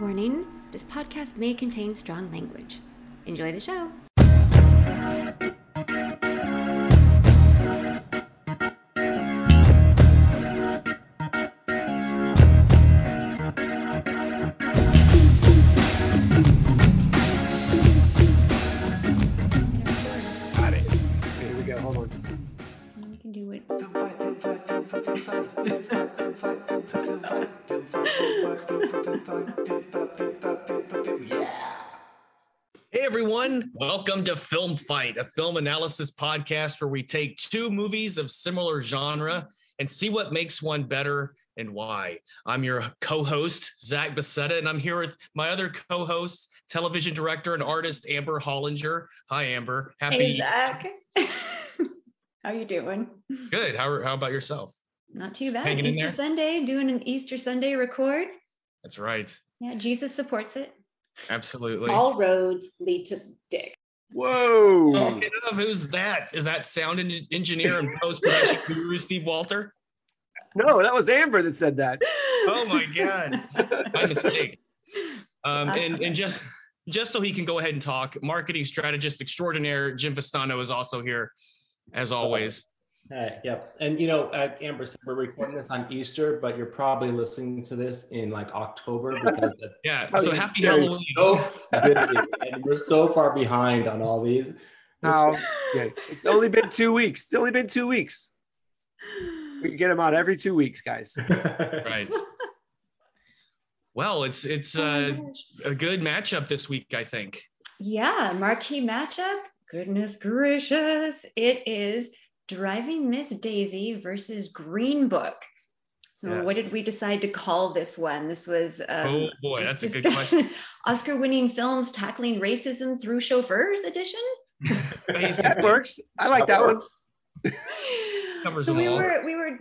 Warning this podcast may contain strong language. Enjoy the show. Everyone, welcome to Film Fight, a film analysis podcast where we take two movies of similar genre and see what makes one better and why. I'm your co-host, Zack Beseda, and I'm here with my other co-host, television director and artist, Amber Hollinger. Hi, Amber. Happy. Hey, Zack. How you doing? good. How, how about yourself? Not too bad. Easter? Sunday, doing an Easter Sunday record. That's right. Yeah, Jesus supports it. Absolutely. all roads lead to dick. Whoa. Oh, who's that? Is that sound engineer and post-production guru Steve Walter? No, that was Amber that said that. Oh my god, my mistake. Um, and and just just so he can go ahead and talk, marketing strategist extraordinaire Jim Vastano is also here, as always. Hey, yep. And you know, uh, Amber said we're recording this on Easter, but you're probably listening to this in like October because it's Yeah. Oh, So happy Yeah. Halloween. so busy and we're so far behind on all these. How dare- It's only been two weeks. It's only been two weeks. We get them out every two weeks, guys. Right. Well, it's it's Oh uh, a good matchup this week, I think. Yeah, marquee matchup. Goodness gracious. It is Driving Miss Daisy versus Green Book. So, Yes. what did we decide to call this one? This was. Um, oh boy, that's a good question. Oscar winning films tackling racism through chauffeurs edition. That works. I like that one. Covers so we all. were we were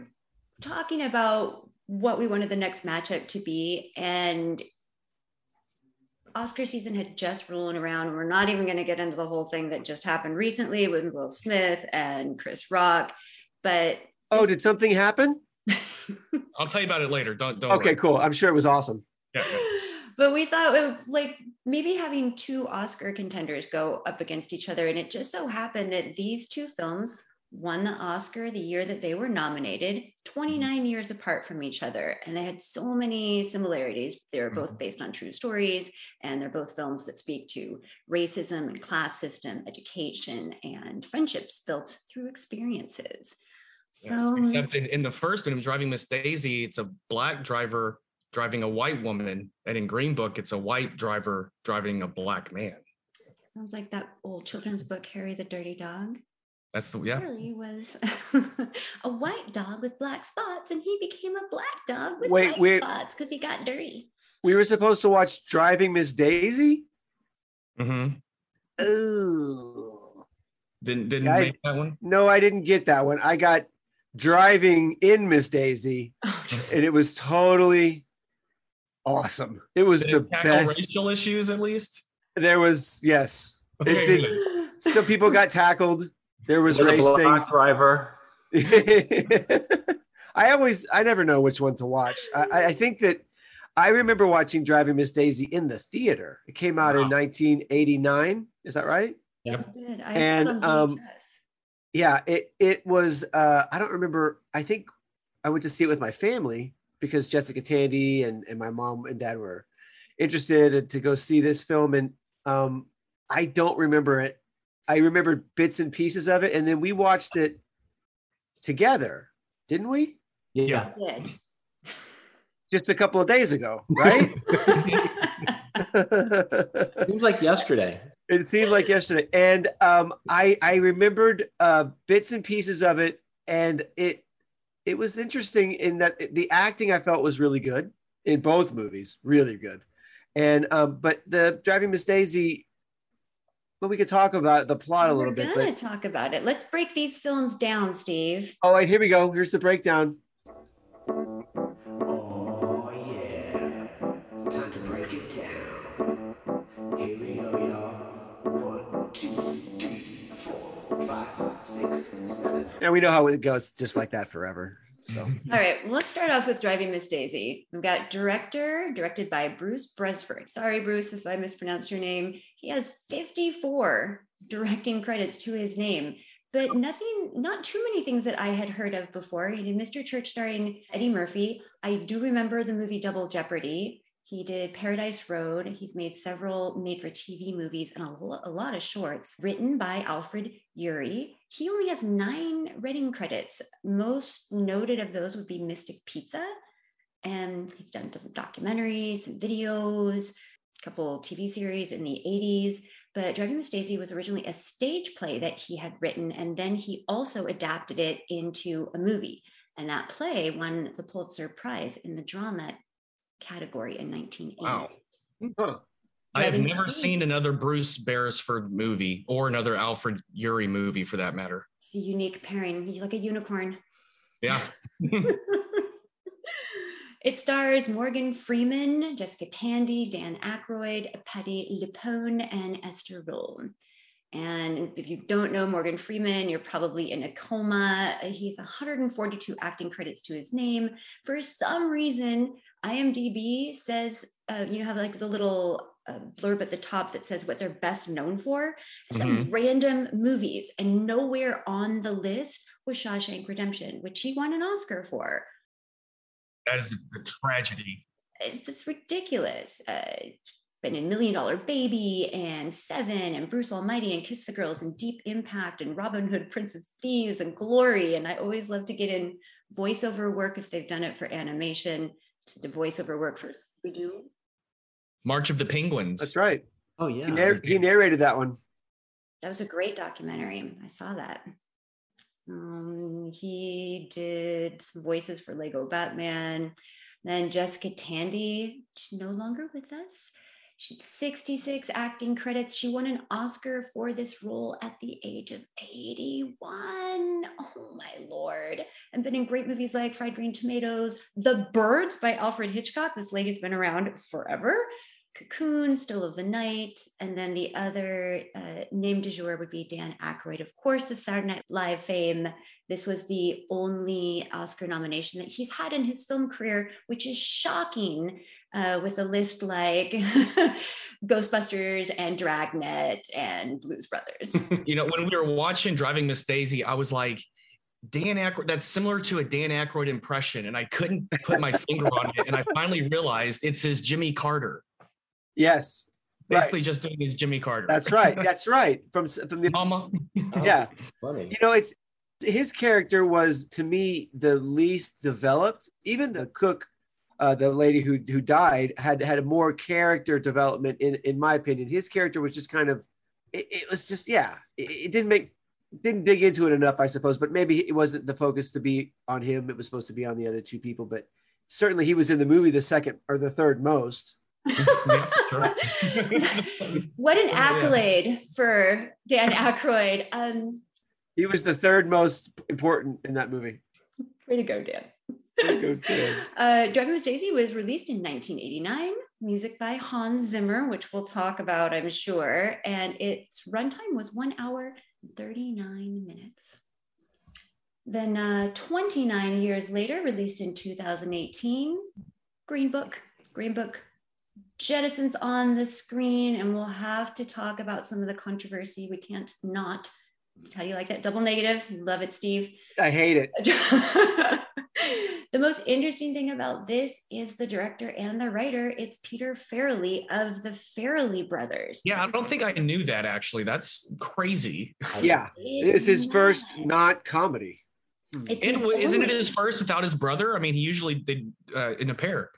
talking about what we wanted the next matchup to be and oscar season had just rolling around we're not even going to get into the whole thing that just happened recently with will smith and chris rock but Oh, did something happen? I'll tell you about it later. Don't don't. Okay, worry. cool. I'm sure it was awesome. Yeah, yeah. but we thought it would, like maybe having two oscar contenders go up against each other and it just so happened that these two films won the oscar the year that they were nominated mm-hmm. 29 years apart from each other. And they had so many similarities. They were both mm-hmm. based on true stories and they're both films that speak to racism and class system education and friendships built through experiences. Yes, so except in, in the first one, I'm driving Miss Daisy. It's a black driver driving a white woman, and in Green Book, it's a white driver driving a black man. sounds like that old children's book harry the dirty dog That's the yeah. really was a white dog with black spots, and he became a black dog with Wait, white wait. spots because he got dirty. We were supposed to watch Driving Miss Daisy. Mm-hmm. Oh. Didn't didn't I- make that one. No, I didn't get that one. I got Driving in Miss Daisy, and it was totally awesome. It was Did the it best. racial issues at least. There was yes. Okay, did- good. Some people got tackled. There was There's a race things. driver. I always, I never know which one to watch. I, I- I think that I remember watching Driving Miss Daisy in the theater. It came out in 1989. Is that right? I did. I And, saw it on um, Yeah. It it was. Uh, I don't remember. I think I went to see it with my family because Jessica Tandy and and my mom and dad were interested to go see this film, and um, I don't remember it. I remember bits and pieces of it, and then we watched it together, didn't we? Yeah. I did. just a couple of days ago, right? Seems like yesterday. it seemed like yesterday, and um, I I remembered uh, bits and pieces of it, and it it was interesting in that the acting I felt was really good in both movies, really good, and um, but the Driving Miss Daisy. Well, we could talk about the plot a little We're little bit, gonna but talk about it. Let's break these films down, Steve. all right, here we go. Here's the breakdown. Oh yeah, time to break it down. Here we go, y'all. One, two, three, four, five, six, seven. And we know how it goes, just like that forever. So All right, well, let's start off with Driving Miss Daisy. We've got director, directed by Bruce Bresford. Sorry, Bruce, if I mispronounced your name. He has 54 directing credits to his name, but nothing, not too many things that I had heard of before. He did Mr. Church starring Eddie Murphy. I do remember the movie Double Jeopardy. He did Paradise Road. He's made several made for TV movies and a, lo- a lot of shorts written by Alfred Uhry. He only has nine writing credits. Most noted of those would be Mystic Pizza. And he's done some documentaries, some videos, couple TV series in the 80s. But Driving Miss Daisy was originally a stage play that he had written, and then he also adapted it into a movie. And that play won the Pulitzer Prize in the drama category in 1980. Wow. Hmm, I have never Daisy. seen another Bruce Beresford movie or another Alfred Uhry movie for that matter. It's a unique pairing. He's like a unicorn. Yeah. it stars Morgan Freeman, Jessica Tandy, Dan Aykroyd, Patti LuPone, and Esther Rolle. And if you don't know Morgan Freeman, you're probably in a coma. He's 142 acting credits to his name. For some reason, IMDb says, uh, you know, have like the little uh, blurb at the top that says what they're best known for. Some random movies, and nowhere on the list was Shawshank Redemption, which he won an Oscar for That is a, a tragedy. it's just ridiculous. Uh, been in Million Dollar Baby and Seven and Bruce Almighty and Kiss the Girls and Deep Impact and Robin Hood, Prince of Thieves and Glory. And I always love to get in voiceover work if they've done it for animation. To the voiceover work for Scooby Doo. March of the Penguins. that's right. Oh yeah. He, nar- he narrated that one. That was a great documentary. I saw that. Um, he did some voices for Lego Batman. Then Jessica Tandy, she's no longer with us. She had 66 acting credits. She won an Oscar for this role at the age of 81. Oh my lord. And been in great movies like Fried Green Tomatoes, The Birds by Alfred Hitchcock. This lady's been around forever. Cocoon, Still of the Night, and then the other uh, name du jour would be Dan Aykroyd, of course, of Saturday Night Live fame. This was the only Oscar nomination that he's had in his film career, which is shocking uh, with a list like Ghostbusters and Dragnet and Blues Brothers. you know, when we were watching Driving Miss Daisy, I was like, Dan Aykroyd, that's similar to a Dan Aykroyd impression. And I couldn't put my finger on it. And I finally realized it's his Jimmy Carter. Yes, Right. Basically just doing his Jimmy Carter. that's right. That's right. From from the Mama. Oh, yeah. Funny. you know it's his character was to me the least developed even the cook uh, the lady who who died had had a more character development in in my opinion his character was just kind of it, it was just yeah it, it didn't make didn't dig into it enough i suppose but maybe it wasn't the focus to be on him it was supposed to be on the other two people but certainly he was in the movie the second or the third most Yeah, sure. What an Oh, yeah. accolade for Dan Aykroyd. Um, he was the third most important in that movie way to go, Dan. Way to go, Dan. Uh, Driving Miss Daisy was released in 1989, music by Hans Zimmer, which we'll talk about, I'm sure. And its runtime was one hour, and 39 minutes. Then, uh, 29 years later, released in 2018, Green Book. Green Book jettisons on the screen, and we'll have to talk about some of the controversy. We can't not. How do you like that? Double negative. Love it, Steve. i hate it the most interesting thing about this is the director and the writer. It's Peter Farrelly of the Farrelly brothers. yeah, I don't think I knew that actually. That's crazy. yeah it's his first not comedy it's and, isn't it his first without his brother? I mean, he usually did uh, in a pair.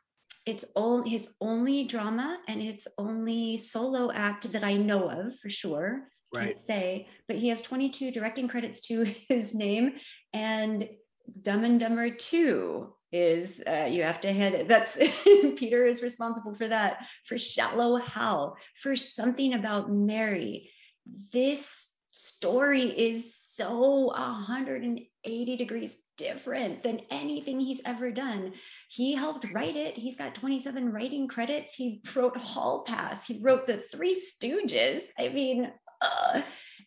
It's all his only drama and it's only solo act that I know of for sure. Right. Can't say, but he has 22 directing credits to his name, and Dumb and Dumber 2 is uh, you have to hand it. That's Peter is responsible for that. For Shallow Hal, for something about Mary. This story is so 180 degrees different than anything he's ever done. He helped write it. He's got 27 writing credits. He wrote Hall Pass. He wrote The Three Stooges. I mean, uh,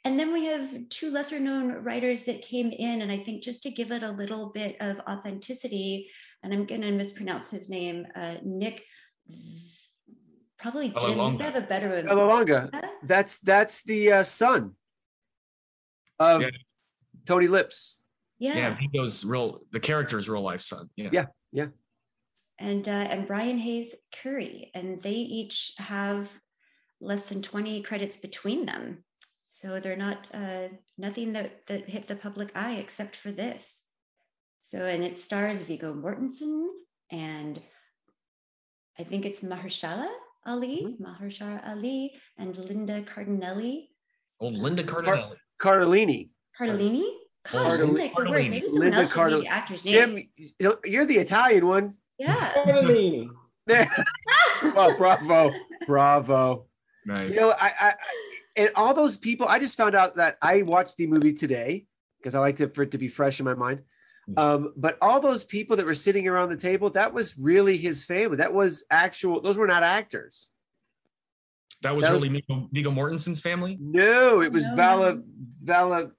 and then we have two lesser known writers that came in, and I think just to give it a little bit of authenticity, and I'm going to mispronounce his name, uh, Nick. Probably Jim. You Vallelonga. have a better one. Vallelonga. That's that's the uh, son of Yeah. Tony Lips. Yeah. Yeah, he goes real. The character's real life son. Yeah. Yeah. And uh, and Brian Hayes Currie, and they each have less than twenty credits between them, so they're not uh, nothing that that hit the public eye except for this. So and it stars Viggo Mortensen and I think it's Mahershala Ali, Mahershala Ali, and Linda Cardinelli. Oh, Linda Cardinelli. Cardellini. Cardellini? Gosh, Cardellini. I'm like. Maybe someone Linda else should the actor's name. Jim, you're the Italian one. Yeah. Cardellini. Well, bravo, bravo. Nice. You know, I, I, I, and all those people. I just found out that I watched the movie today because I like to, for it to be fresh in my mind. Hmm. Um, but all those people that were sitting around the table, that was really his family. That was actual. Those were not actors. that was that was- really Viggo, Viggo Mortensen's family. No, it was No, Vala. Vala,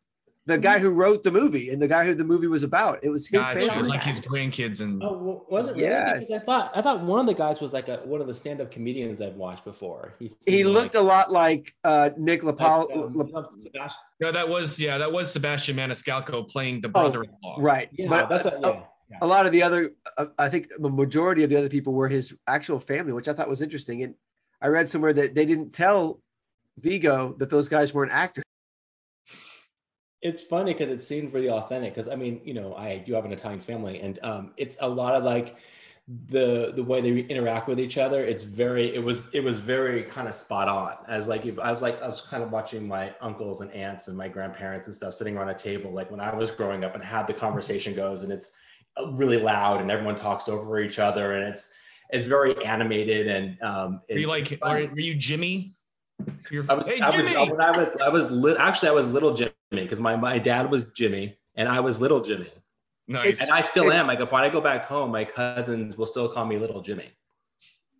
the guy who wrote the movie and the guy who the movie was about. It was his Gotcha. It was family. like his grandkids and Oh, w- was it really? Yeah. Because I thought I thought one of the guys was like a, one of the stand-up comedians I've watched before. He, He looked like, a lot like uh, Nick LaPaul. like, um, La- you no, that was yeah, that was Sebastian Maniscalco playing the brother-in-law. right, Yeah, but that's a, a, yeah. yeah. a lot of the other, uh, I think the majority of the other people were his actual family, which I thought was interesting. And I read somewhere that they didn't tell Viggo that those guys weren't actors. It's funny because it seemed really authentic. Because I mean, you know, I do have an Italian family, and um, it's a lot of like the the way they interact with each other. It's very. It was it was very kind of spot on. As like if I was like I was kind of watching my uncles and aunts and my grandparents and stuff sitting around a table like when I was growing up and how the conversation goes, and it's uh, really loud and everyone talks over each other, and it's it's very animated and um. Were you like, are, were you Jimmy? I was, hey, I was, when I was, I was, li- actually, I was little Jimmy because my, my dad was Jimmy and I was little Jimmy. nice. And I still am. Like, if when I go back home, my cousins will still call me little Jimmy.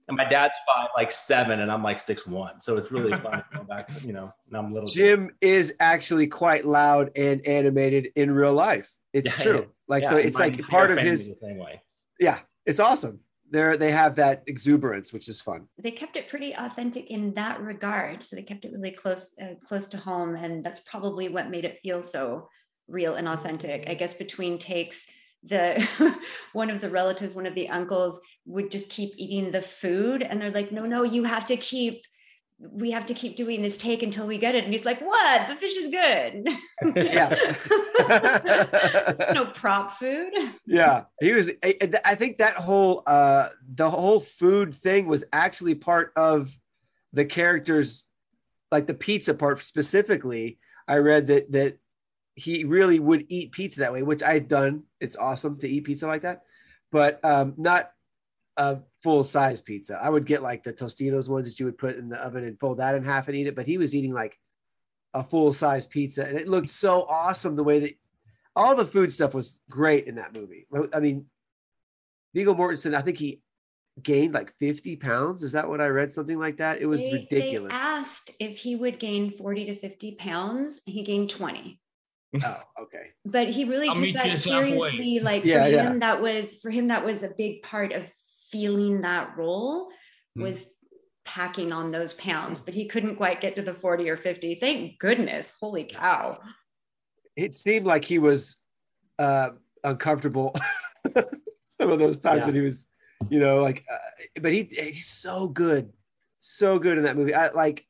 And my dad's five, like seven, and I'm like six one. So it's really fun to go back, you know, and I'm little Jim is actually quite loud and animated in real life. It's Yeah, true. yeah. Like Yeah, so, it's my like part of his. the same way. Yeah, it's awesome. They're they have that exuberance, which is fun. they kept it pretty authentic in that regard. So they kept it really close, uh, close to home, and that's probably what made it feel so real and authentic. I guess between takes, the one of the relatives, one of the uncles, would just keep eating the food, and they're like, "No, no, you have to keep." We have to keep doing this take until we get it. And he's like, What? The fish is good. Yeah. No prop food. yeah he was I, think that whole uh the whole food thing was actually part of the characters like the pizza part specifically i read that that he really would eat pizza that way which i had done it's awesome to eat pizza like that but um not a full size pizza i would get like the Totino's ones that you would put in the oven and fold that in half and eat it but he was eating like a full size pizza and it looked so awesome the way that all the food stuff was great in that movie. I mean, Viggo Mortensen, I think he gained like 50 pounds. Is that what I read? Something like that. It was They- ridiculous. They asked if he would gain 40 to 50 pounds. He gained 20. oh, okay. But he really I'll took meet you that halfway. seriously. Like Yeah, for yeah. him, that was for him, that was a big part of feeling that role Hmm. was packing on those pounds, but he couldn't quite get to the 40 or 50. Thank goodness. Holy cow. It seemed like he was uh, uncomfortable some of those times Yeah. when he was, you know, like, uh, but he he's so good, so good in that movie. I like,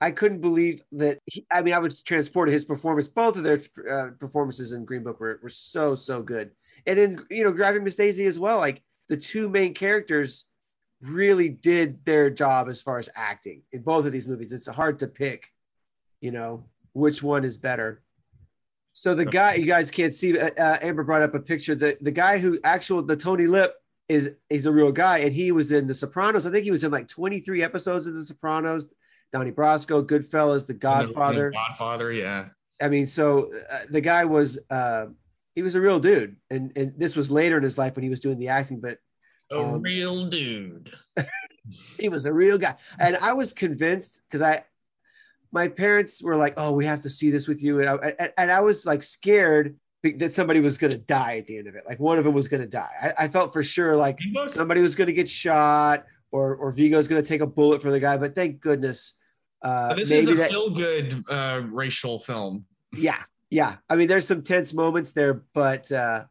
I couldn't believe that. He, I mean, I was transported his performance. Both of their uh, performances in Green Book were, were so so good, and in you know, Driving Miss Daisy as well. Like the two main characters really did their job as far as acting in both of these movies. It's hard to pick, you know, which one is better. So the guy you guys can't see, uh, uh, Amber brought up a picture. The the guy who actual the Tony Lip is is a real guy, and he was in The Sopranos. I think he was in like 23 episodes of The Sopranos. Donnie Brasco, Goodfellas, The Godfather. Godfather, yeah. I mean, so uh, the guy was uh, he was a real dude, and and this was later in his life when he was doing the acting, but A Um, real dude. he was a real guy. And I was convinced because I my parents were like, "Oh, we have to see this with you," and I, and- and I was like scared that somebody was going to die at the end of it. Like one of them was going to die. I, I felt for sure like somebody was going to get shot or or Viggo's going to take a bullet for the guy. But thank goodness, uh, this is a that. feel-good uh, racial film. yeah, yeah. I mean, there's some tense moments there, but uh,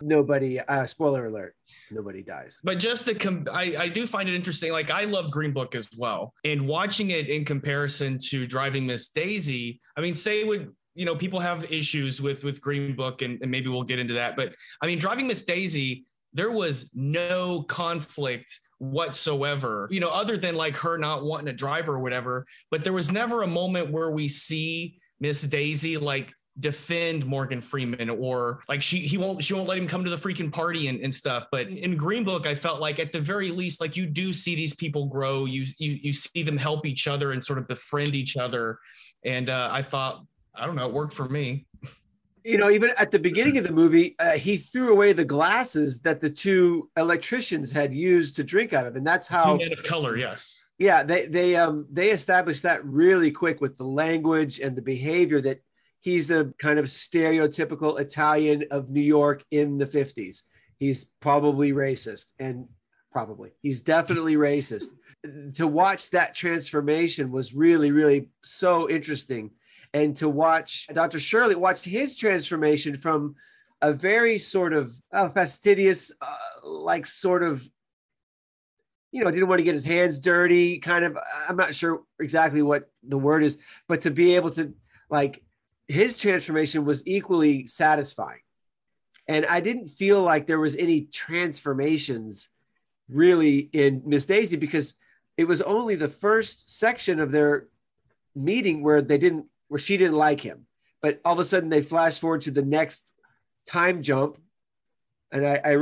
nobody. Uh, spoiler alert: nobody dies. But just to com- I, I do find it interesting. Like I love Green Book as well, and watching it in comparison to Driving Miss Daisy. I mean, say would you know people have issues with with Green Book, and, and maybe we'll get into that. But I mean, Driving Miss Daisy, there was no conflict whatsoever. You know, other than like her not wanting to drive or whatever. But there was never a moment where we see Miss Daisy like defend Morgan Freeman or like she he won't she won't let him come to the freaking party and, and stuff. But in Green Book, I felt like at the very least, like you do see these people grow. You you you see them help each other and sort of befriend each other. And uh, I thought, I don't know, it worked for me. You know, even at the beginning of the movie, uh, he threw away the glasses that the two electricians had used to drink out of, and that's how. Man of color, yes. Yeah, they they um they established that really quick with the language and the behavior that he's a kind of stereotypical Italian of New York in the 50s. He's probably racist and probably he's definitely racist. To watch that transformation was really really so interesting and to watch Dr. Shirley watch his transformation from a very sort of uh, fastidious uh, like sort of you know, didn't want to get his hands dirty, kind of. I'm not sure exactly what the word is, but to be able to, like, his transformation was equally satisfying. And I didn't feel like there was any transformations really in Miss Daisy because it was only the first section of their meeting where they didn't, where she didn't like him. But all of a sudden they flash forward to the next time jump. And I, I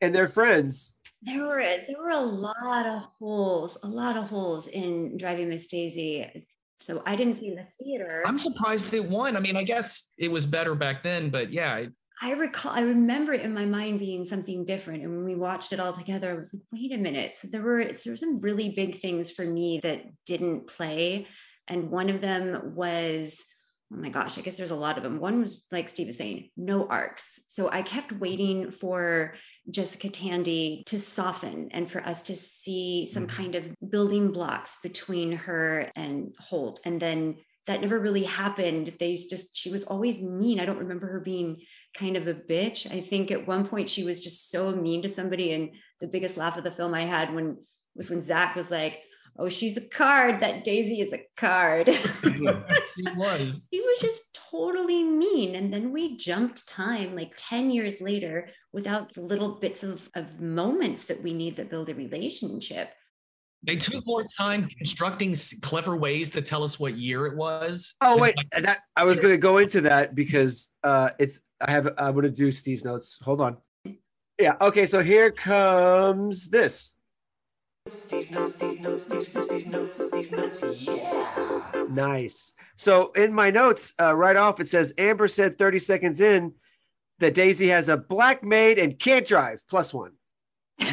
and they're friends There were there were a lot of holes, a lot of holes in Driving Miss Daisy. So I didn't see in the theater. I'm surprised it won. I mean, I guess it was better back then, but yeah, I- I recall, I remember it in my mind being something different. And when we watched it all together, I was like, wait a minute. So there were, there were some really big things for me that didn't play. And one of them was, oh my gosh, I guess there's a lot of them. One was like Steve was saying, no arcs. So I kept waiting for Jessica Tandy to soften and for us to see some mm-hmm. kind of building blocks between her and Holt. And then that never really happened. They just, she was always mean. I don't remember her being kind of a bitch. I think at one point she was just so mean to somebody. And the biggest laugh of the film I had when was when Zack was like, Oh, she's a card. That Daisy is a card. it was. he was just totally mean. And then we jumped time like 10 years later without the little bits of, of moments that we need that build a relationship. They took more time constructing clever ways to tell us what year it was. Oh wait, that I was going to go into that because uh, it's I have I'm going to do Steve's notes. Hold on. Yeah. Okay. So here comes this. Steve knows, Steve knows, Steve, Steve, Steve knows, Steve knows, yeah. Nice. So in my notes, uh, right off, it says Amber said 30 seconds in that Daisy has a black maid and can't drive, plus one.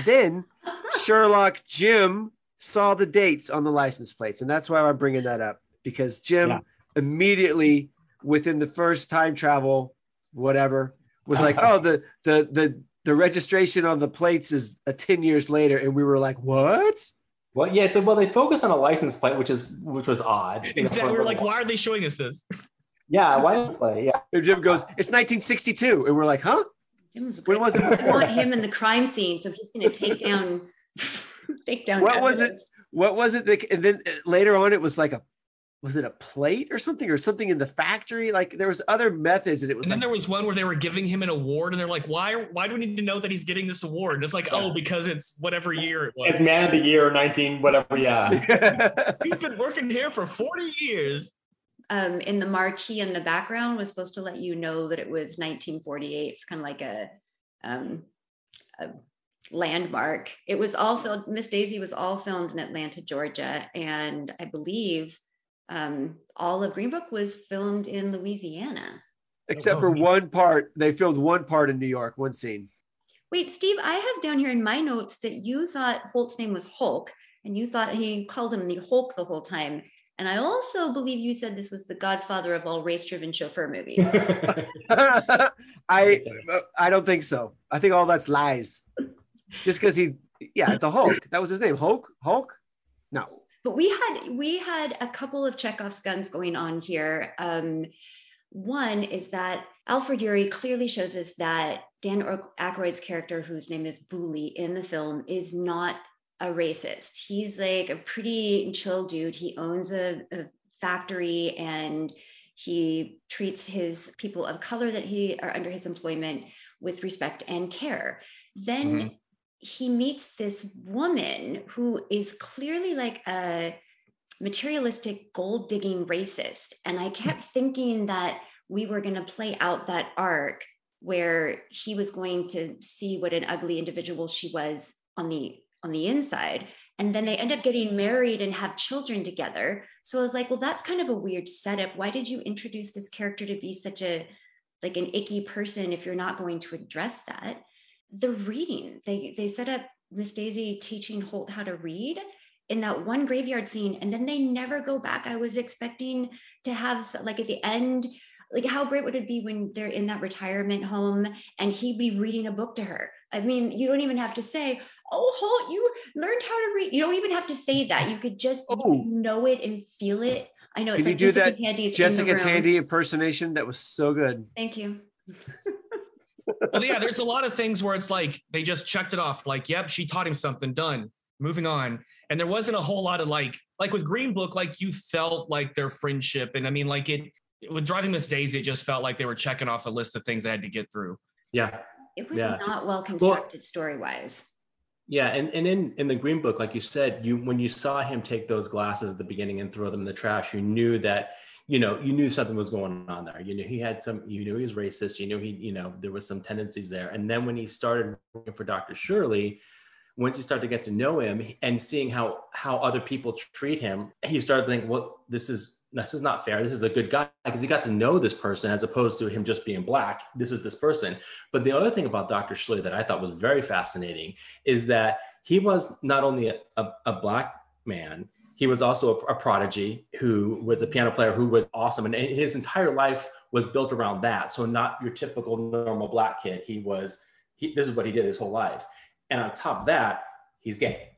Then Sherlock Jim saw the dates on the license plates, and that's why I'm bringing that up because Jim Yeah. immediately within the first time travel, whatever, was like, "Oh, the the the the registration on the plates is uh, 10 years later," and we were like, "What?" Well, yeah. th- Well, they focus on a license plate, which is which was odd. exactly. We a were like, why are they showing us this? Yeah, license plate. Yeah. And Jim goes, "It's 1962," and we're like, "Huh?" Was When was it I before? want him in the crime scene, so he's going to take down, take down. What was it? what was it that and then uh, later on it was like a was it a plate or something or something in the factory like there was other methods and it was And then like there was one where they were giving him an award, and they're like, "Why? Why do we need to know that he's getting this award?" And it's like, "Oh, because it's whatever year it was." It's man of the year, nineteen whatever. Yeah. He's been working here for forty years. Um, in the marquee in the background was supposed to let you know that it was 1948, kind of like a, um, a landmark. It was all filmed. Miss Daisy was all filmed in Atlanta, Georgia, and I believe um, all of Green Book was filmed in Louisiana. except for one part they filmed one part in new york one scene Wait, Steve, I have down here in my notes that you thought Holt's name was Hulk, and you thought he called him the Hulk the whole time. And I also believe you said this was the godfather of all race driven chauffeur movies. I I don't think so. I think all that's lies. Just because he, yeah, the Hulk. That was his name. Hulk. Hulk. No. But we had we had a couple of Chekhov's guns going on here. Um, one is that Alfred Uhry clearly shows us that Dan Aykroyd's character, whose name is Booley in the film, is not a racist. He's like a pretty chill dude. He owns a, a factory and he treats his people of color that he are under his employment with respect and care. Then Mhm. He meets this woman who is clearly like a materialistic gold digging racist. And I kept thinking that we were going to play out that arc where he was going to see what an ugly individual she was on the on the inside. And then they end up getting married and have children together. So i was like well that's kind of a weird setup. Why did you introduce this character to be such a like an icky person if you're not going to address that the reading they they set up miss daisy teaching holt how to read in that one graveyard scene and then they never go back i was expecting to have like at the end like how great would it be when they're in that retirement home and he'd be reading a book to her i mean you don't even have to say oh holt you learned how to read you don't even have to say that you could just Oh. know it and feel it i know it's Can you like do jessica that tandy's Jessica. Tandy impersonation. That was so good. thank you well, yeah, there's a lot of things where it's like they just checked it off. Like, yep, she taught him something. Done. Moving on. And there wasn't a whole lot of like, like with Green Book, like you felt like their friendship. And I mean, like it with driving Miss Daisy, it just felt like they were checking off a list of things they had to get through. yeah. it was Yeah. not well constructed story wise Yeah, and, and in, in the green book, like you said, you when you saw him take those glasses at the beginning and throw them in the trash, you knew that, you know, you knew something was going on there. You knew he had some, you knew he was racist, you knew he, you know, there was some tendencies there. And then when he started working for Dr. Shirley, once you start to get to know him and seeing how how other people treat him, he started thinking, well, this is this is not fair. This is a good guy because he got to know this person as opposed to him just being black. This is this person. But the other thing about Dr. Shirley that I thought was very fascinating is that he was not only a, a, a black man, he was also a, a prodigy who was a piano player who was awesome. And his entire life was built around that. So not your typical normal black kid. He was, he, this is what he did his whole life. And on top of that, he's gay.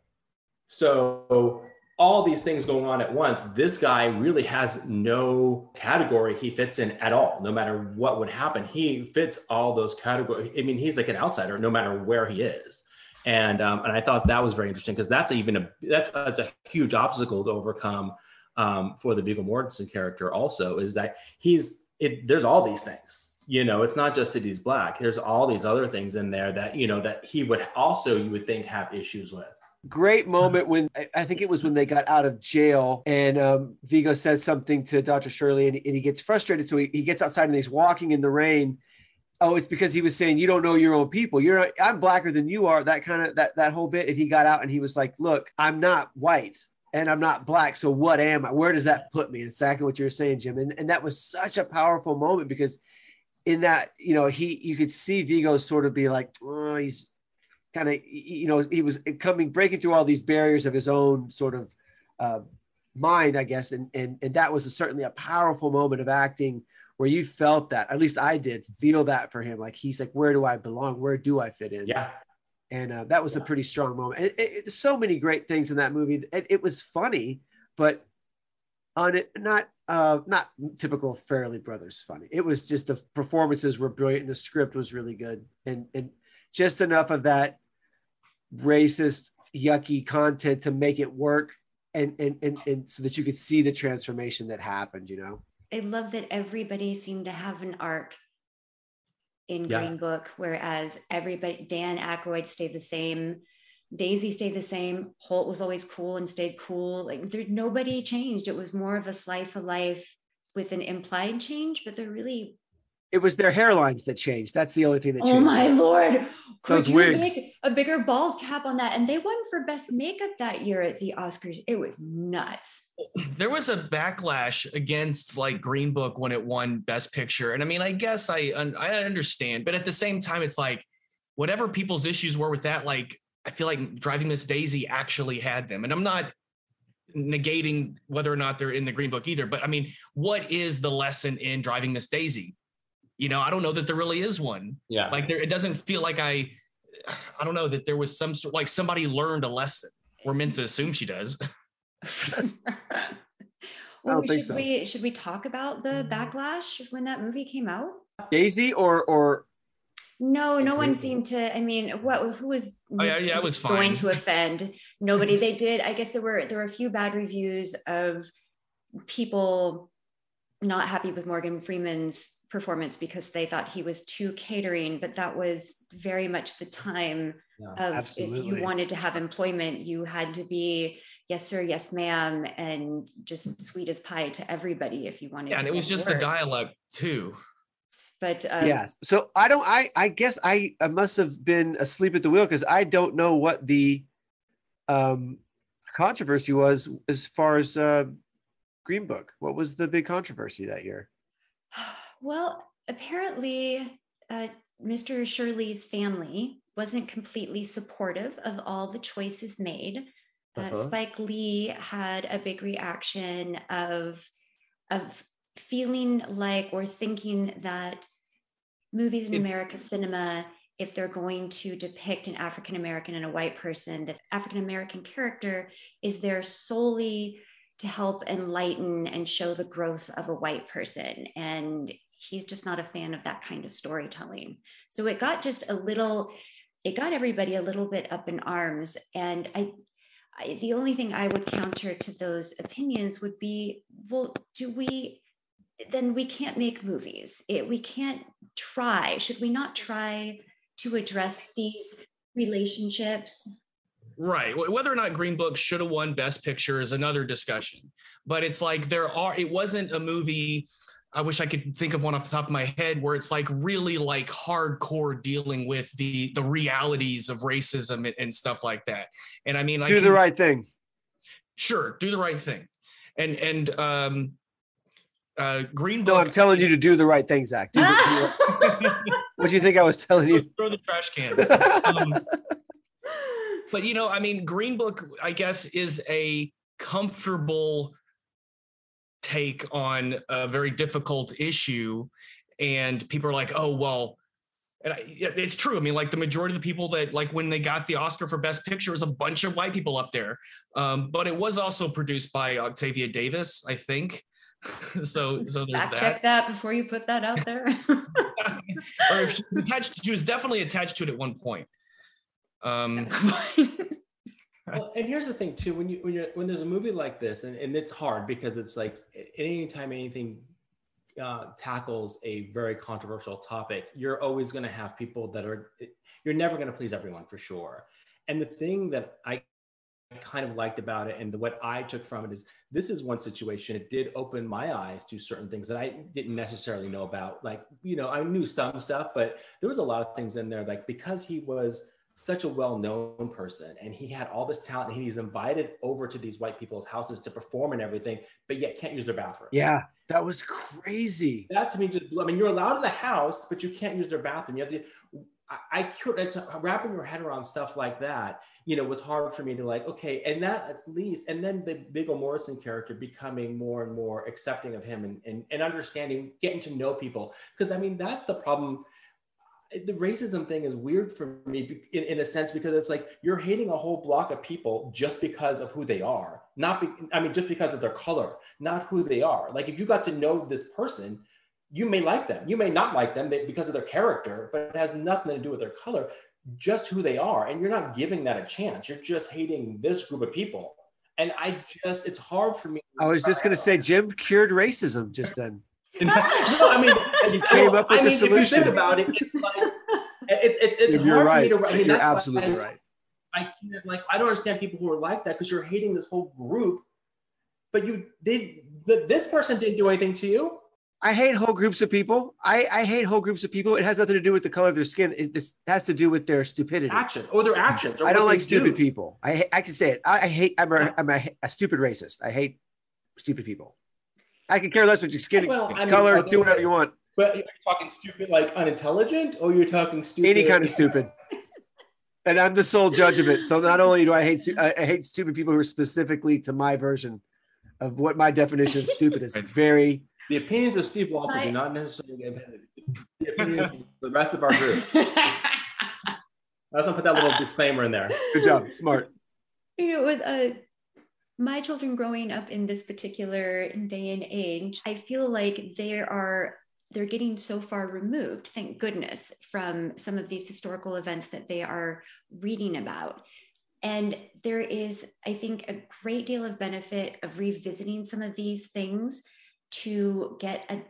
So all these things going on at once, this guy really has no category he fits in at all, no matter what would happen. He fits all those categories. I mean, he's like an outsider no matter where he is. And um, and I thought that was very interesting because that's even a that's, that's a huge obstacle to overcome um, for the Viggo Mortensen character. Also, is that he's it. There's all these things. You know, it's not just that he's black. There's all these other things in there that you know that he would also you would think have issues with. Great moment when I- think it was when they got out of jail and um, Viggo says something to Dr. Shirley and, and he gets frustrated. So he, he gets outside and he's walking in the rain. Oh, it's because he was saying you don't know your own people. You're not, I'm blacker than you are. That kind of that that whole bit. And he got out and he was like, "Look, I'm not white and I'm not black. So what am I? Where does that put me?" Exactly what you were saying, Jim. And and that was such a powerful moment because in that you know he you could see Viggo sort of be like, "Oh, he's kind of you know he was coming breaking through all these barriers of his own sort of uh, mind, I guess, and and and that was certainly a powerful moment of acting where you felt that. At least I did feel that for him. Like he's like, where do I belong? Where do I fit in? Yeah, and uh, that was a pretty strong moment. It, it, it- so many great things in that movie. It, it was funny, but on it not uh, not typical Farrelly Brothers funny. It was just the performances were brilliant, and the script was really good, and and just enough of that racist yucky content to make it work, and and and, and so that you could see the transformation that happened. You know. I love that everybody seemed to have an arc in Yeah. Green Book, whereas everybody, Dan Aykroyd stayed the same, Daisy stayed the same, Holt was always cool and stayed cool. Like there, nobody changed. It was more of a slice of life with an implied change, but they're really, It was their hairlines that changed. That's the only thing that oh changed. oh my lord, could Those you wigs. make a bigger bald cap on that? And they won for best makeup that year at the Oscars. It was nuts. there was a backlash against like Green Book when it won Best Picture, and I mean, I guess I I understand, but at the same time, it's like whatever people's issues were with that, like I feel like Driving Miss Daisy actually had them, and I'm not negating whether or not they're in the green book either but i mean what is the lesson in driving miss daisy you know i don't know that there really is one Yeah. like there it doesn't feel like i i don't know that there was some sort like somebody learned a lesson we're meant to assume she does well, should so. we should we talk about the mm-hmm. backlash when that movie came out? Daisy or or No, no one seemed to. I mean, what? Who was? Oh, yeah, yeah, it was going to offend nobody. They did. I guess there were there were a few bad reviews of people not happy with Morgan Freeman's performance because they thought he was too catering. But that was very much the time Yeah, of if absolutely. you wanted to have employment, you had to be yes sir, yes ma'am, and just sweet as pie to everybody if you wanted. yeah to and it was get just the work. dialect too But um, yes. So I don't. I I guess I I must have been asleep at the wheel because I don't know what the um controversy was as far as uh, Green Book. What was the big controversy that year? Well, apparently, uh, Mr. Shirley's family wasn't completely supportive of all the choices made. Uh, Uh-huh. Spike Lee had a big reaction of of feeling like or thinking that movies in It- American cinema, if they're going to depict an African American and a white person, the African American character is there solely to help enlighten and show the growth of a white person. And he's just not a fan of that kind of storytelling. So it got just a little, it got everybody a little bit up in arms. And I, I the only thing I would counter to those opinions would be, well, do we, then we can't make movies. It, we can't try. Should we not try to address these relationships? Right. Whether or not Green Book should have won Best Picture is another discussion. But it's like there are, it wasn't a movie. I wish I could think of one off the top of my head where it's like really like hardcore dealing with the the realities of racism and, and stuff like that. And I mean, I Do the right thing. sure do the right thing. And and um, uh, Green No, Book. I'm telling you to do the right thing, Zack. Do the, what do you think I was telling you? throw the trash can. Um, but you know, I mean, Green Book, I guess, is a comfortable take on a very difficult issue, and people are like, "Oh, well." And I, it's true. I mean, like the majority of the people that, like, when they got the Oscar for Best Picture, was a bunch of white people up there. Um, but it was also produced by Octavia Davis, I think. so, so there's Fact that. check that before you put that out there. or if she was attached, she was definitely attached to it at one point. Um, well, and here's the thing too: when you when you when there's a movie like this, and, and it's hard because it's like anytime anything uh, tackles a very controversial topic, you're always going to have people that are you're never going to please everyone for sure. And the thing that I kind of liked about it and the, what I took from it is this is one situation it did open my eyes to certain things that I didn't necessarily know about like you know I knew some stuff but there was a lot of things in there like because he was such a well-known person and he had all this talent and he's invited over to these white people's houses to perform and everything but yet can't use their bathroom Yeah, that was crazy. that to me just blew- I mean you're allowed in the house but you can't use their bathroom you have to I, I cur- it's wrapping your head around stuff like that you know was hard for me to like okay and that at least and then the Viggo Morrison character becoming more and more accepting of him and and, and understanding getting to know people because I mean that's the problem the racism thing is weird for me in, in a sense because it's like you're hating a whole block of people just because of who they are not be, i mean just because of their color not who they are. Like if you got to know this person you may like them. You may not like them because of their character but it has nothing to do with their color just who they are. And you're not giving that a chance. You're just hating this group of people. And i just it's hard for me I was just going to say Jim cured racism just then. no, I mean, He came up with I the mean, if you solution. think about it, it's like it's it's it's You're hard right. for me to. I mean, You're that's absolutely I, right. I can't like I don't understand people who are like that because you're hating this whole group, but you did. The, this person didn't do anything to you. I hate whole groups of people. I, I hate whole groups of people. It has nothing to do with the color of their skin. It this has to do with their stupidity. Action or their actions. Or I don't like stupid do. people. I I can say it. I, I hate. I'm a I'm a, a stupid racist. I hate stupid people. I can care less what your skin Well, I mean, color. do whatever you want. But you're talking stupid, like unintelligent, or you're talking stupid. Any kind of stupid. and I'm the sole judge of it. So not only do I hate I I hate stupid people who are specifically to my version of what my definition of stupid is. Very The opinions of Steve Walter I- do not necessarily get offended. The opinions of the rest of our group. I just want to put that little disclaimer in there. good job, smart. you know, with uh, my children growing up in this particular day and age, I feel like there are they're getting so far removed, thank goodness, from some of these historical events that they are reading about. And there is, I think, a great deal of benefit of revisiting some of these things to get a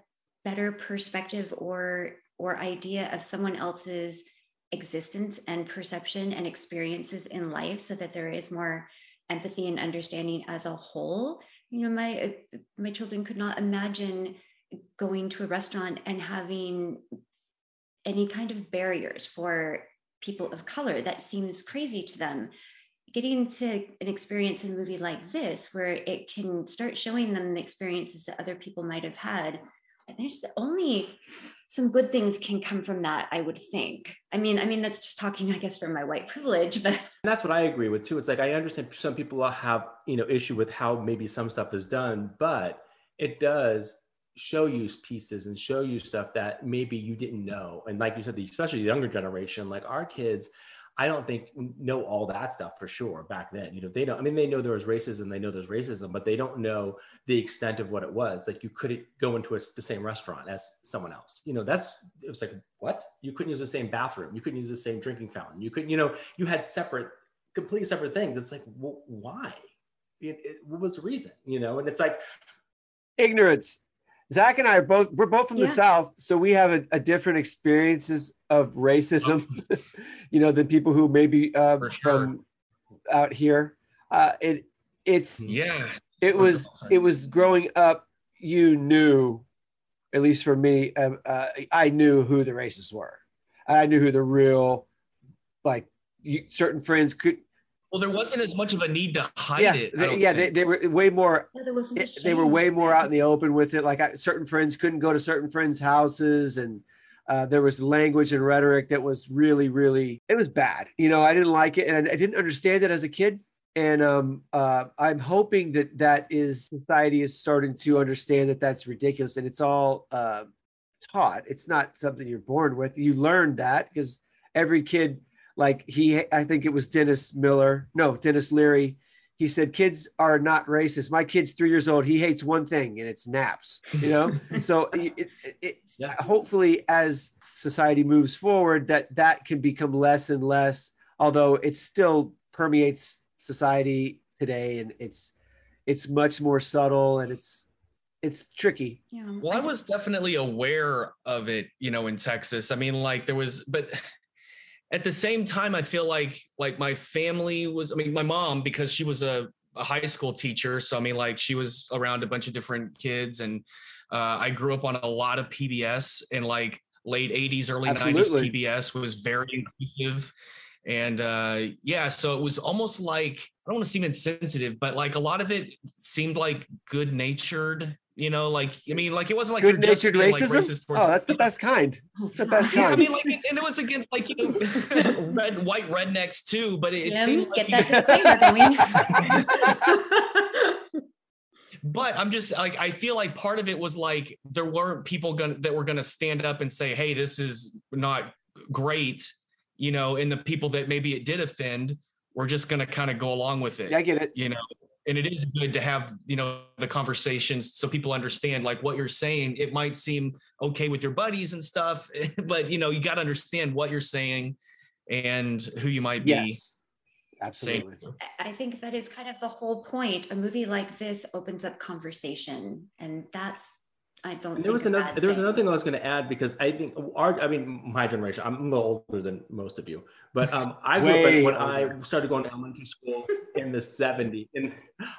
better perspective or or idea of someone else's existence and perception and experiences in life so that there is more empathy and understanding as a whole. You know my uh, my children could not imagine going to a restaurant and having any kind of barriers for people of color. That seems crazy to them. Getting to an experience in a movie like this where it can start showing them the experiences that other people might have had there's only some good things can come from that i would think i mean i mean that's just talking i guess from my white privilege but that's what I agree with too. It's like I understand some people have you know issue with how maybe some stuff is done, but it does show you pieces and show you stuff that maybe you didn't know. And like you said, especially the younger generation, like our kids, I don't think know all that stuff for sure back then. You know, they don't. I mean, they know there was racism, they know there's racism, but they don't know the extent of what it was. Like you couldn't go into a, the same restaurant as someone else. You know, that's it was like what you couldn't use the same bathroom, you couldn't use the same drinking fountain, you couldn't. You know, you had separate, completely separate things. It's like, well, why? It, it, what was the reason? You know, and it's like Ignorance. Zack and I are both we're both from Yeah. the South, so we have a, a different experiences of racism, you know, than people who maybe uh, sure. from out here. Uh, it it's Yeah. it was it was growing up. You knew, at least for me, um, uh, I knew who the racists were. I knew who the real, like, you, certain friends could. Well, there wasn't as much of a need to hide yeah, it. They, yeah, they, they were way more there wasn't a they were way more out in the open with it. Like I, certain friends couldn't go to certain friends' houses, and uh, there was language and rhetoric that was really, really, it was bad. You know, I didn't like it, and I, I didn't understand it as a kid. And um, uh, I'm hoping that that is society is starting to understand that that's ridiculous, and it's all uh, taught. It's not something you're born with. You learn that because every kid, like he, I think it was Dennis Miller, no, Denis Leary. He said kids are not racist. My kid's three years old. He hates one thing and it's naps you know? So it, it, it, Yeah. hopefully as society moves forward that that can become less and less although it still permeates society today and it's it's much more subtle and it's it's tricky. Yeah. Well, I was definitely aware of it, you know, in Texas. I mean, like there was, but at the same time, I feel like like my family was. I mean, my mom because she was a, a high school teacher, so I mean, like she was around a bunch of different kids, and uh, I grew up on a lot of PBS and like late '80s, early Absolutely. '90s. PBS was very inclusive. And uh, yeah, so it was almost like I don't want to seem insensitive, but like a lot of it seemed like good natured, you know, like I mean, like it wasn't like you're good just natured being, like, racist towards- oh that's the best kind. It's the best Yeah, I mean, like, it- and it was against like you know, red white rednecks too. But it, it Jim, seemed like get you- that disclaimer going. But I'm just like I feel like part of it was like there weren't people gonna that were gonna stand up and say, "Hey, this is not great," you know, and the people that maybe it did offend were just gonna kind of go along with it. yeah i get it. you know and it is good to have you know the conversations so people understand like what you're saying it might seem okay with your buddies and stuff but you know you got to understand what you're saying and who you might be yes absolutely to. I think that is kind of the whole point. A movie like this opens up conversation, and that's I don't. And there was think a another bad there was another thing I was going to add because I think our I mean my generation I'm a little older than most of you but um I grew up Way when I started going to elementary school in the 70s and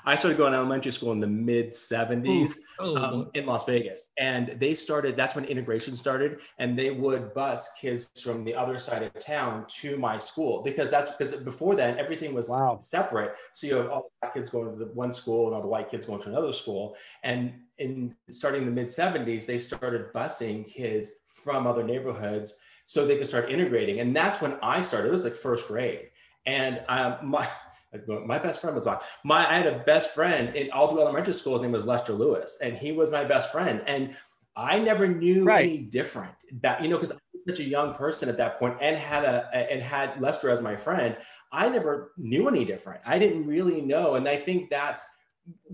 I started going to elementary school in the mid 70s oh, um, in Las Vegas and they started that's when integration started and they would bus kids from the other side of town to my school because that's because before then everything was Wow. separate so you have all the black kids going to the one school and all the white kids going to another school and in starting the mid 70s they started busing kids from other neighborhoods so they could start integrating. And that's when I started. It was like first grade, and um, my my best friend was black. My I had a best friend in Aldwood Elementary School. His name was Lester Lewis, and he was my best friend. And I never knew Right. any different. That you know, because I was such a young person at that point, and had a and had Lester as my friend. I never knew any different. I didn't really know, and I think that's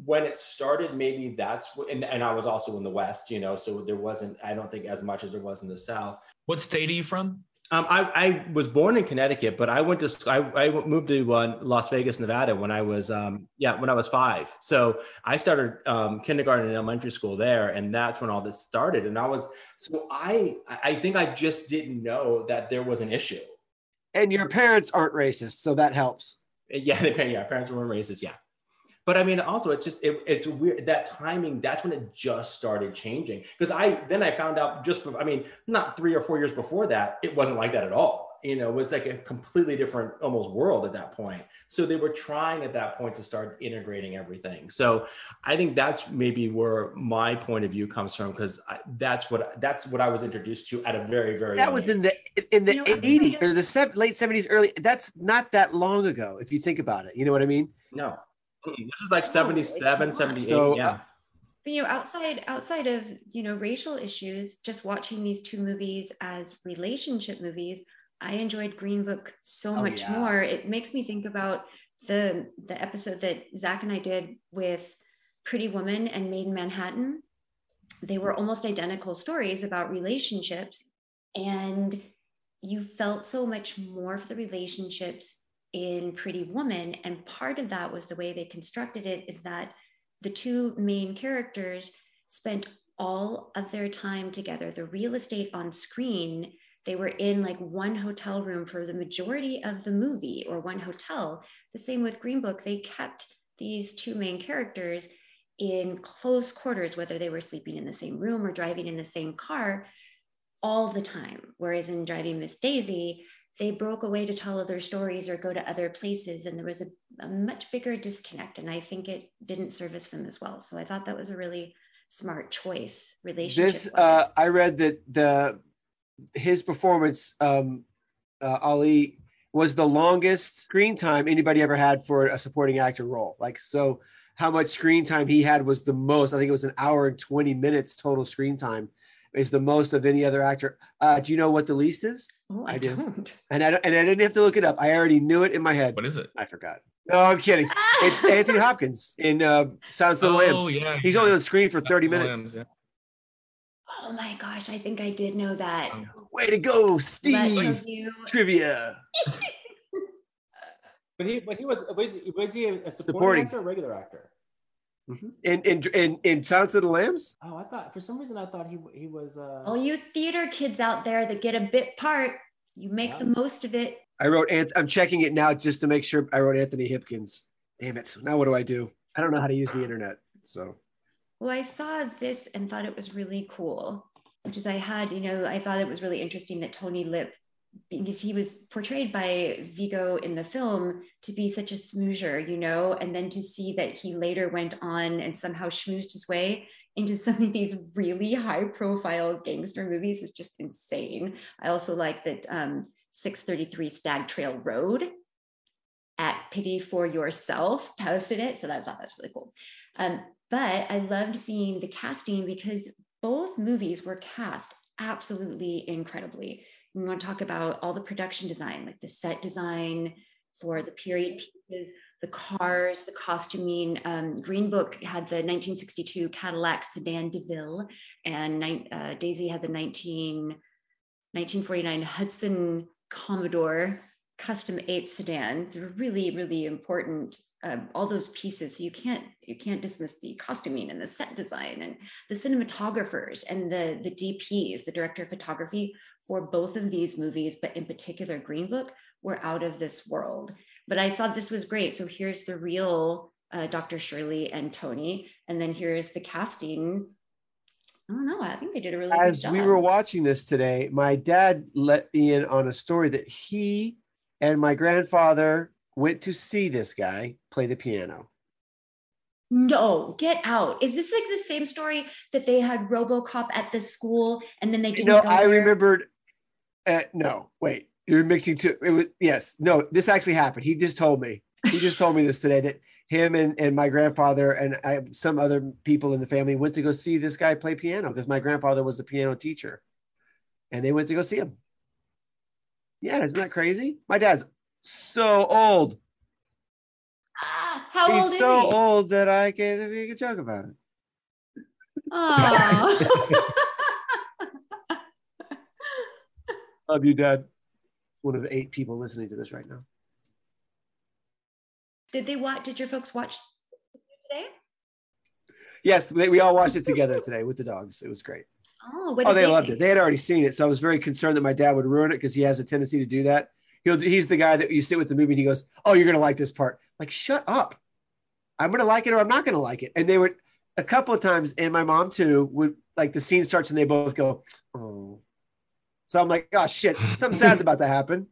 when it started. Maybe that's what, and, and I was also in the West, you know, so there wasn't. I don't think as much as there was in the South. What state are you from? Um, I, I was born in Connecticut, but I went to I, I moved to uh, Las Vegas, Nevada when I was um, yeah when I was five. So I started um, kindergarten and elementary school there, and that's when all this started. And I was so I I think I just didn't know that there was an issue. And your parents aren't racist, so that helps. Yeah, the parents, yeah, parents weren't racist, yeah. But I mean, also it's just it, it's weird that timing. That's when it just started changing. Because I then I found out just before, I mean, not three or four years before that, it wasn't like that at all. You know, it was like a completely different almost world at that point. So they were trying at that point to start integrating everything. So I think that's maybe where my point of view comes from because that's what that's what I was introduced to at a very very That was age. in the in the You know, 80s or the sev- late 70s, early. That's not that long ago, if you think about it. You know what I mean? no. Mm-mm. This is like No, 77, it's 78. So, yeah. uh, But, you know outside outside of you know racial issues just watching these two movies as relationship movies i enjoyed green book so Oh, much yeah. more it makes me think about the the episode that zack and i did with pretty woman and made in manhattan they were almost identical stories about relationships and you felt so much more for the relationships in pretty woman and part of that was the way they constructed it is that the two main characters spent all of their time together. The real estate on screen, they were in like one hotel room for the majority of the movie or one hotel. The same with Green Book, they kept these two main characters in close quarters, whether they were sleeping in the same room or driving in the same car all the time. Whereas in Driving Miss Daisy, they broke away to tell other stories or go to other places and there was a, a much bigger disconnect and i think it didn't service them as well so i thought that was a really smart choice relationship This uh, I read that the his performance, um, uh, Ali, was the longest screen time anybody ever had for a supporting actor role. Like so, how much screen time he had was the most. I think it was an hour and twenty minutes total screen time. Is the most of any other actor. Uh, do you know what the least is? Oh i, I do. don't And I don't, and I didn't have to look it up. I already knew it in my head. What is it? I forgot. No, I'm kidding. It's Anthony Hopkins in uh, Sounds of the Oh Lambs. yeah, He's yeah. only on screen for 30 minutes. Lambs, yeah. oh my gosh i think i did know that Um, Way to go, Steve! you Trivia. But he, but he was, was he, was he a supporting, Supporting. actor or regular actor? Mhm. In in in in Silence of the Lambs. Oh, I thought for some reason I thought he he was. Uh, all you theater kids out there that get a bit part you make Yeah. the most of it I wrote. Anth- I'm checking it now just to make sure. I wrote Anthony Hipkins. Damn it! Now what do I do? I don't know how to use the internet. So Well, I saw this and thought it was really cool, which is I had, you know, I thought it was really interesting that Tony Lip, because he was portrayed by Viggo in the film to be such a smoozer, you know, and then to see that he later went on and somehow schmoozed his way into some of these really high profile gangster movies was just insane. I also like that um, 633 Stag Trail Road at Pity for Yourself posted it. So I thought that's really cool. Um, but I loved seeing the casting because both movies were cast absolutely incredibly. We want to talk about all the production design, like the set design for the period pieces, the cars, the costuming. Um, Green Book had the 1962 Cadillac sedan DeVille, and uh, Daisy had the 19, 1949 Hudson Commodore custom eight sedan. They're really, really important. Um, all those pieces. So you can't you can't dismiss the costuming and the set design and the cinematographers and the the DPs, the director of photography for both of these movies, but in particular Green Book, were out of this world. But I thought this was great. So here's the real uh, Dr. Shirley and Tony, and then here's the casting. I don't know. I think they did a really good job. as we were watching this today, my dad let me in on a story that he and my grandfather went to see this guy play the piano. No, get out. Is this like the same story that they had RoboCop at the school and then they didn't know, go I remembered Uh, no, wait. You're mixing two. It was yes. No, this actually happened. He just told me. He just told me this today that him and, and my grandfather and I, some other people in the family went to go see this guy play piano because my grandfather was a piano teacher, and they went to go see him. Yeah, isn't that crazy? My dad's so old. Ah, how old He's is so he? old that I can't make a joke about it. Aw. Love you, Dad. It's one of eight people listening to this right now. did they watch? Did your folks watch today? Yes, they, we all watched it together today with the dogs. It was great. Oh, what Oh, did they loved it. They had already seen it, so I was very concerned that my dad would ruin it because he has a tendency to do that. He'll he's the guy that you sit with the movie and he goes, "Oh, you're gonna like this part." Like, shut up. I'm gonna like it or I'm not gonna like it. And they would a couple of times, and my mom too would like the scene starts and they both go, "Oh." So I'm like, "Oh shit, something sad's about to happen."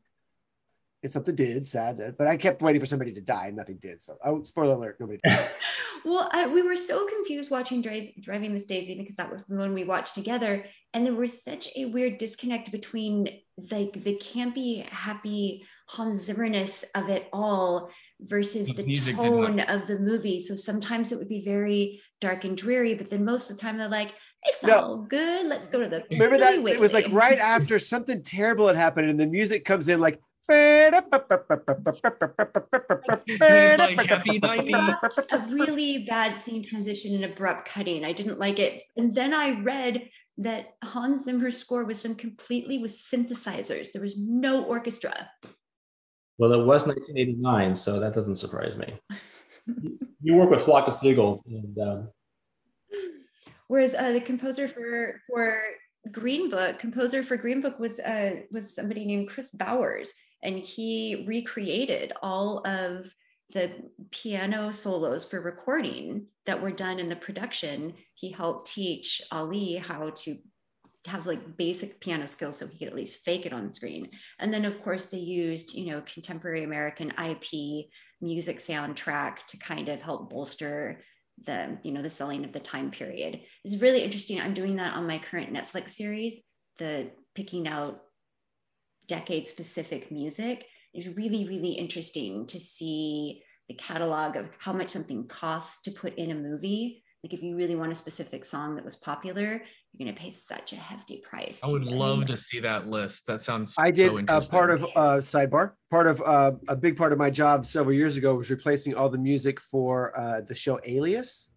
And something did, sad, uh, but I kept waiting for somebody to die, and nothing did. So, oh, spoiler alert, nobody. Died. Well, I, we were so confused watching Dri- Driving Miss Daisy because that was the one we watched together, and there was such a weird disconnect between like the campy, happy Hans Zimmerness of it all versus The the music did not- tone of the movie. So sometimes it would be very dark and dreary, but then most of the time they're like, "It's No. all good. Let's go to the Remember that it was like right after something terrible had happened, and the music comes in like. Like Happy 90s. a really bad scene transition and abrupt cutting. I didn't like it. And then I read that Hans Zimmer's score was done completely with synthesizers. There was no orchestra. Well, it was 1989, so that doesn't surprise me. you work with Flock of Seagulls, and um, Whereas uh, the composer for for Green Book, composer for Green Book was uh, was somebody named Kris Bowers, and he recreated all of the piano solos for recording that were done in the production. He helped teach Ali how to have like basic piano skills so he could at least fake it on screen. And then of course they used, you know, contemporary American IP music soundtrack to kind of help bolster the you know the selling of the time period. It's really interesting. I'm doing that on my current netflix series the picking out decade specific music. Is really really interesting to see the catalog of how much something costs to put in a movie. Like if you really want a specific song that was popular you're going to pay such a hefty price I would to- love to see that list. That sounds so interesting. I did so uh, part of uh, sidebar. Part of uh, a big part of my job several years ago was replacing all the music for uh, the show Alias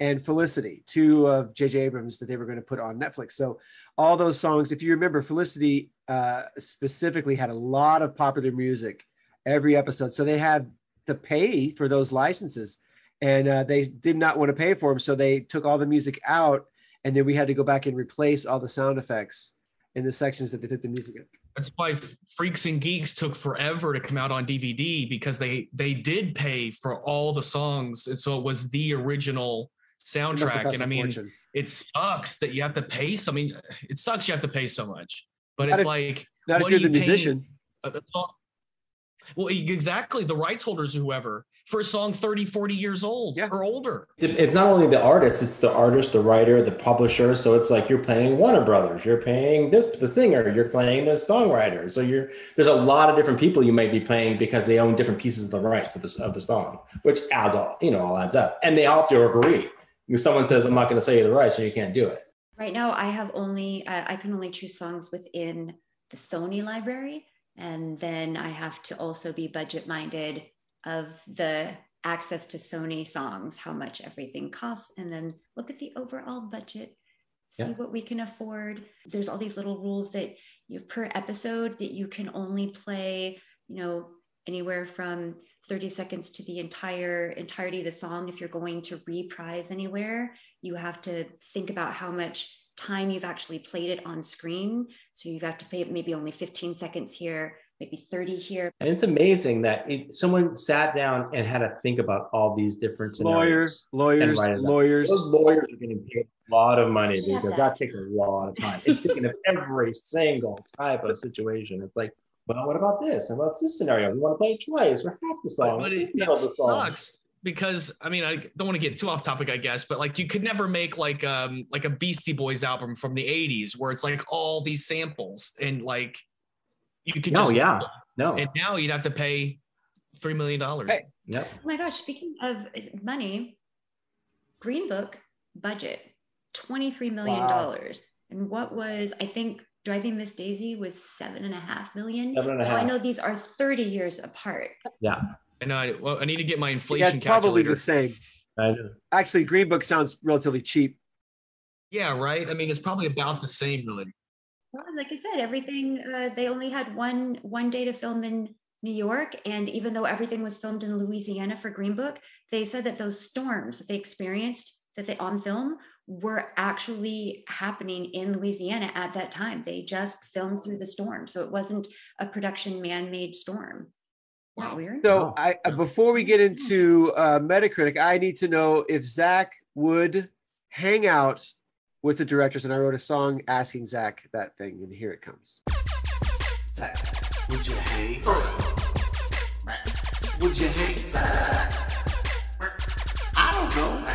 and Felicity, two of J.J. Abrams that they were going to put on Netflix. So all those songs, if you remember, Felicity uh, specifically had a lot of popular music every episode. So they had to pay for those licenses, and uh, they did not want to pay for them. So they took all the music out, and then we had to go back and replace all the sound effects in the sections that they took the music out. That's why Freaks and Geeks took forever to come out on DVD because they they did pay for all the songs, and so it was the original It must have soundtrack. And I mean, fortune. it sucks that you have to pay. So, I mean, it sucks you have to pay so much, but Not it's if- like not if you're are the musician. Well, exactly. The rights holders, whoever, for a song 30, 40 years old Yeah. or older. it's not only the artist; it's the artist, the writer, the publisher. So it's like you're paying Warner Brothers, you're paying this the singer, you're playing the songwriter. So you're there's a lot of different people you might be playing because they own different pieces of the rights of the of the song, which adds all you know all adds up, and they all have to agree. If someone says, "I'm not going to sell you the rights," so you can't do it. Right now, I have only uh, I can only choose songs within the Sony library, and then I have to also be budget minded of the access to Sony songs, how much everything costs, and then look at the overall budget, see Yeah. what we can afford. There's all these little rules that you per episode that you can only play, you know, anywhere from 30 seconds to the entire entirety of the song if you're going to reprise anywhere you have to think about how much time you've actually played it on screen. So you have got to pay maybe only 15 seconds here, maybe 30 here. And it's amazing that it, someone sat down and had to think about all these different Lawyers, scenarios. lawyers, write it up. lawyers. Those lawyers are getting paid a lot of money because that takes a lot of time. It's thinking of every single type of situation. It's like, well, what about this? And what's this scenario? We want to play it twice or half the song, But it, it the song. sucks because I mean I don't want to get too off topic, I guess, but like you could never make like um like a Beastie Boys album from the '80s where it's like all these samples and like you could No, just yeah. No. and now you'd have to pay three million dollars. Hey. Yep. Oh my gosh, speaking of money, Green Book budget $23 million. Wow. And what was, I think, Driving Miss Daisy was seven and a half million. Seven and oh, I know these are 30 years apart. Yeah. And I well, I need to get my Yeah, inflation it's probably the same. I know. Actually, Green Book sounds relatively cheap. Yeah, right. I mean, it's probably about the same, really. Well, like I said, everything, uh, they only had one, one day to film in New York. And even though everything was filmed in Louisiana for Green Book, they said that those storms that they experienced that they on film were actually happening in Louisiana at that time. They just filmed through the storm. So it wasn't a production man-made storm. Not Wow. weird. So Wow. I uh, before we get into uh, Metacritic, I need to know if Zack would hang out with the directors, and I wrote a song asking Zack that thing, and here it comes. Zack, would you hang? Would you hang? I don't know.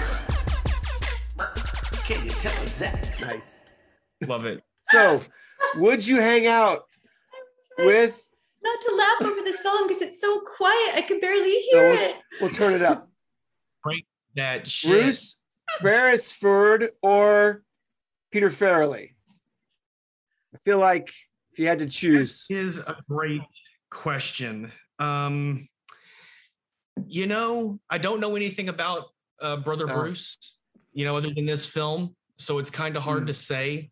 Can you tell us, Zack? Nice. Love it. So, would you hang out with? Not to laugh over the song because it's so quiet. I can barely hear So- it. We'll turn it up. That shit. Bruce Beresford or Peter Farrelly? I feel like if you had to choose, is a great question. Um, you know, I don't know anything about uh, Brother Oh. Bruce, you know, other than this film. So it's kind of hard Hmm. to say.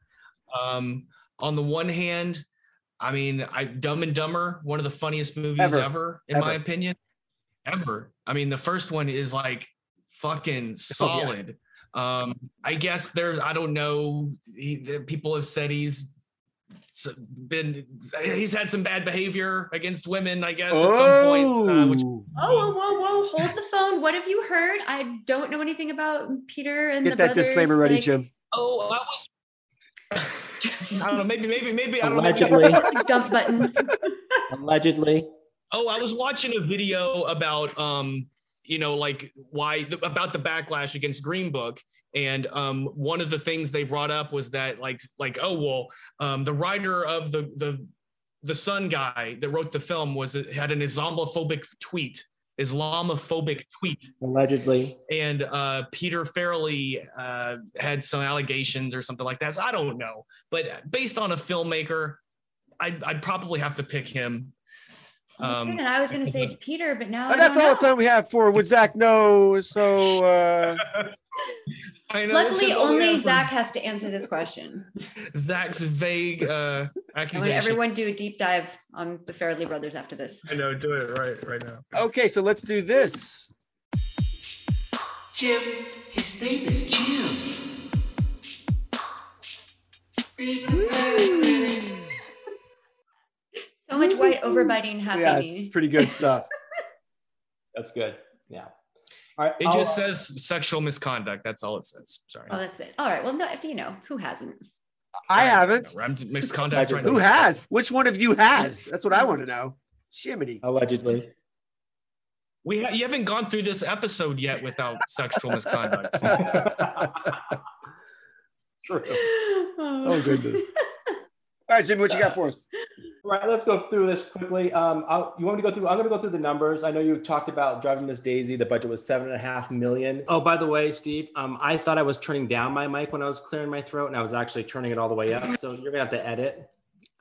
Um, on the one hand, I mean, I Dumb and Dumber, one of the funniest movies Ever. ever, in my opinion, ever. I mean, the first one is like fucking solid. Um, I guess there's, I don't know, he, the people have said he's been, he's had some bad behavior against women, I guess, at some point. Uh, which Oh. Oh, whoa, whoa, whoa! Hold the phone. What have you heard? I don't know anything about Peter and get the that brothers. disclaimer ready, like- Jim. oh, I was. I don't know. Maybe, maybe, maybe. I don't know. Allegedly. Dump button. Allegedly. Oh, I was watching a video about um, you know, like why the, about the backlash against Green Book. And um, one of the things they brought up was that like like oh well um, the writer of the the the Son guy that wrote the film was had an Islamophobic tweet Islamophobic tweet Allegedly. and uh, Peter Farrelly uh, had some allegations or something like that. So I don't know, but based on a filmmaker, I'd, I'd probably have to pick him. Um, and I was going to say Peter, but now that's all the time we have for would Zack know. So uh, I know Luckily, is all we only have for Zack has to answer this question. Zack's vague uh, I want accusation. everyone do a deep dive on the Farrelly brothers after this. I know, do it right right now. okay, so let's do this. Jim, his name is Jim. Reads a bad So much white overbiting Yeah, happening. it's pretty good stuff. That's good. Yeah. All right. It I'll, just uh, says sexual misconduct. That's all it says. Sorry. oh, that's it. All right. Well, no, if you know, who hasn't? I haven't. I'm misconduct right Who now. has? Which one of you has? That's what I want to know. Shimmy. allegedly. We ha- you haven't gone through this episode yet without sexual misconduct. True. Oh goodness. All right, Jimmy, what you got for us? All right, let's go through this quickly. Um, I'll, you want me to go through? I'm going to go through the numbers. I know you talked about driving Miss Daisy. The budget was seven and a half million. Oh, by the way, Steve, um, I thought I was turning down my mic when I was clearing my throat, and I was actually turning it all the way up. So you're gonna have to edit.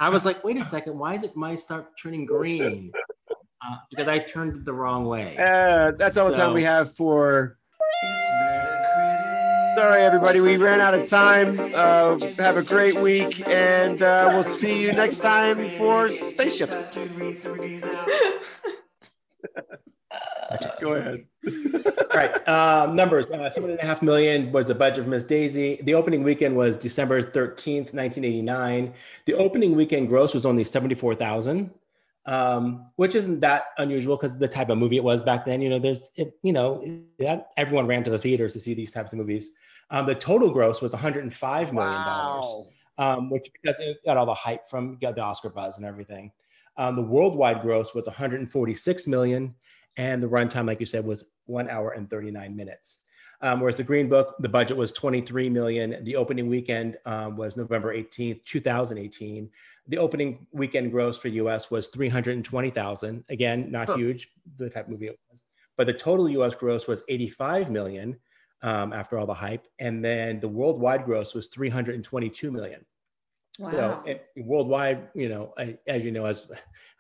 I was like, wait a second, why is it my start turning green? Uh, because I turned it the wrong way. Uh, that's all the time we have for. It's Sorry, everybody. We ran out of time. Uh, have a great week, and uh, we'll see you next time for spaceships. Go ahead. All right, um, numbers. Uh, seven and a half million was the budget for Miss Daisy. The opening weekend was December thirteenth, nineteen eighty nine. The opening weekend gross was only seventy four thousand, um, which isn't that unusual because the type of movie it was back then. You know, there's, it, you know, that everyone ran to the theaters to see these types of movies. Um, the total gross was one hundred and five million dollars um, which because it got all the hype from got the Oscar buzz and everything. Um, the worldwide gross was 146 million, and the runtime, like you said, was one hour and 39 minutes. Um, whereas the Green Book, the budget was 23 million. The opening weekend um, was November 18th, 2018. The opening weekend gross for US was 320,000. Again, not Huh. huge, the type of movie it was. But the total US gross was 85 million um, after all the hype. And then the worldwide gross was 322 million. Wow. So it, worldwide, you know, I, as you know, as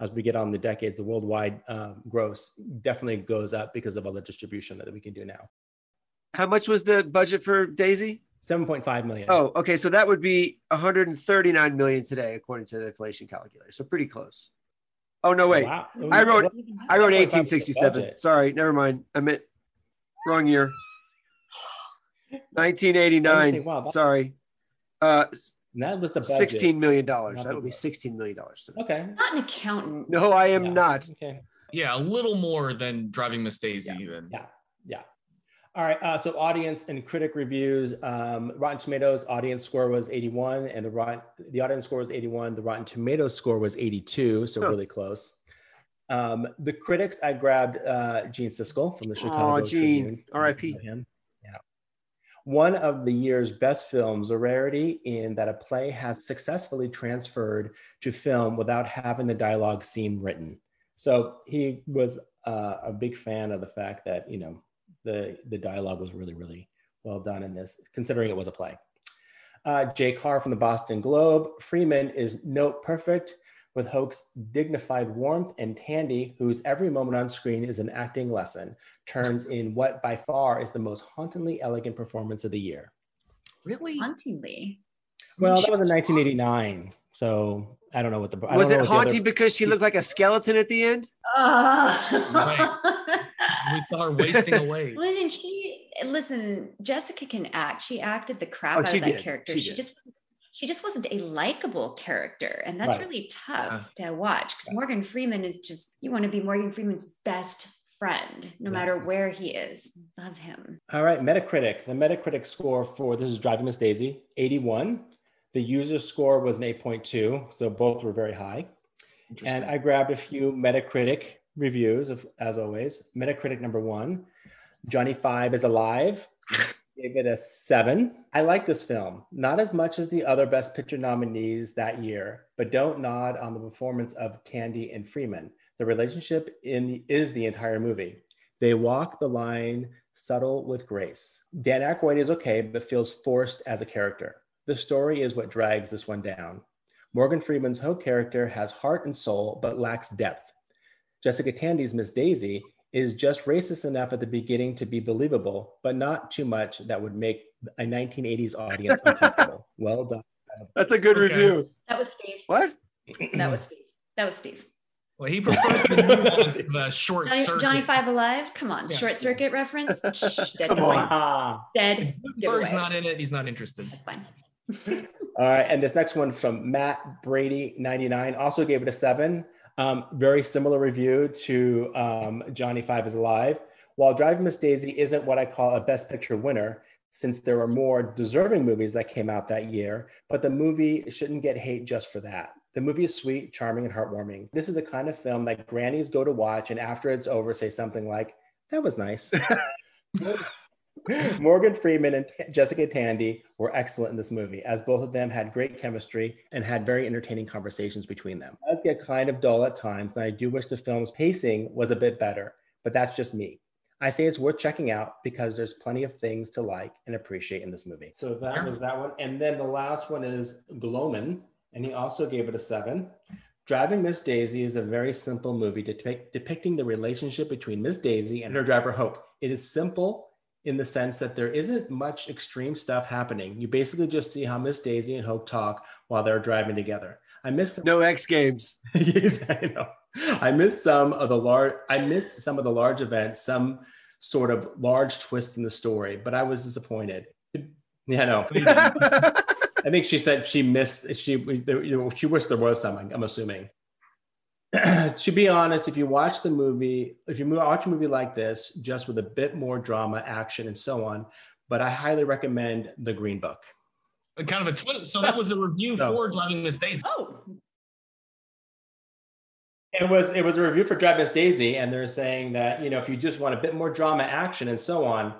as we get on the decades, the worldwide um, gross definitely goes up because of all the distribution that we can do now. How much was the budget for Daisy? Seven point five million. Oh, okay. So that would be 139 million today, according to the inflation calculator. So pretty close. Oh no, wait. Wow. I wrote- I wrote 1.5 was the 1867. Sorry, never mind. I meant wrong year. 1989. Wow, Sorry. Uh, that was the budget. 16 million dollars. That the would be 16 million dollars. Okay. not an accountant. No, I am Yeah. not. Okay. Yeah, a little more than Driving Miss Daisy. Yeah, Then Yeah. Yeah. All right. Uh, so audience and critic reviews. Um, Rotten Tomatoes audience score was 81, and the Rotten the audience score was 81. The Rotten Tomatoes score was 82, so Huh. really close. Um, the critics, I grabbed uh, Gene Siskel from the Chicago Oh, Gene. Tribune. R.I.P.. Him. One of the year's best films, a rarity in that a play has successfully transferred to film without having the dialogue scene written. So he was uh, a big fan of the fact that you know the the dialogue was really really well done in this, considering it was a play. Uh, Jay Carr from the Boston Globe. Freeman is note perfect with Hoke's dignified warmth, and Tandy, whose every moment on screen is an acting lesson, turns in what by far is the most hauntingly elegant performance of the year. really, Hauntingly. Well, that was in 1989, so I don't know what the I don't Was know it what other- haunting because she looked like a skeleton at the end? Uh, we saw her wasting away. listen, she listen. Jessica can act. She acted the crap Oh, out she of that did. character. She She, did. just she just wasn't a likable character, and that's Right. really tough to watch because Morgan Freeman is just you want to be Morgan Freeman's best friend, no Yeah. matter where he is. Love him. All right, Metacritic. The Metacritic score for this is Driving Miss Daisy, 81. The user score was an 8.2, so both were very high. And I grabbed a few Metacritic reviews, of, as always. Metacritic number one, Johnny Five is alive. Gave it a seven. I like this film, not as much as the other Best Picture nominees that year, but don't nod on the performance of Tandy and Freeman. The relationship in the, is the entire movie. They walk the line subtle with grace. Dan Aykroyd is okay, but feels forced as a character. The story is what drags this one down. Morgan Freeman's Hoke character has heart and soul, but lacks depth. Jessica Tandy's Miss Daisy is just racist enough at the beginning to be believable, but not too much that would make a 1980s audience uncomfortable. Well done. That's a good Okay. review. That was Steve. What? That was Steve. That was Steve. Well, he preferred the new the short Johnny, circuit. Johnny Five Alive. Come on, Yeah. short circuit reference. Shh, dead Come giveaway. on. Dead Berg's not in it. He's not interested. That's fine. All right, and this next one from Matt Brady, 99, also gave it a seven. Um, very similar review to um, Johnny Five is Alive. While Driving Miss Daisy isn't what I call a Best Picture winner, since there are more deserving movies that came out that year, but the movie shouldn't get hate just for that. The movie is sweet, charming, and heartwarming. This is the kind of film that grannies go to watch and after it's over say something like, that was nice. Morgan Freeman and T- Jessica Tandy were excellent in this movie, as both of them had great chemistry and had very entertaining conversations between them. It does get kind of dull at times, and I do wish the film's pacing was a bit better, but that's just me. I say it's worth checking out because there's plenty of things to like and appreciate in this movie. So that was that one. And then the last one is Gloman, and he also gave it a seven. Driving Miss Daisy is a very simple movie depict, depicting the relationship between Miss Daisy and her driver Hoke. It is simple in the sense that there isn't much extreme stuff happening. You basically just see how Miss Daisy and Hoke talk while they're driving together. I miss No X Games. yes, I know. I miss some of the large. I miss some of the large events, some sort of large twist in the story, but I was disappointed. Yeah, no. I think she said she missed. She she wished there was something. I'm assuming. to be honest, if you watch the movie, if you watch a movie like this, just with a bit more drama, action, and so on, but I highly recommend The Green Book. kind of a twist. So that was a review No. for Driving Miss Daisy. Oh, It was it was a review for Drive Miss Daisy, and they're saying that you know if you just want a bit more drama, action, and so on,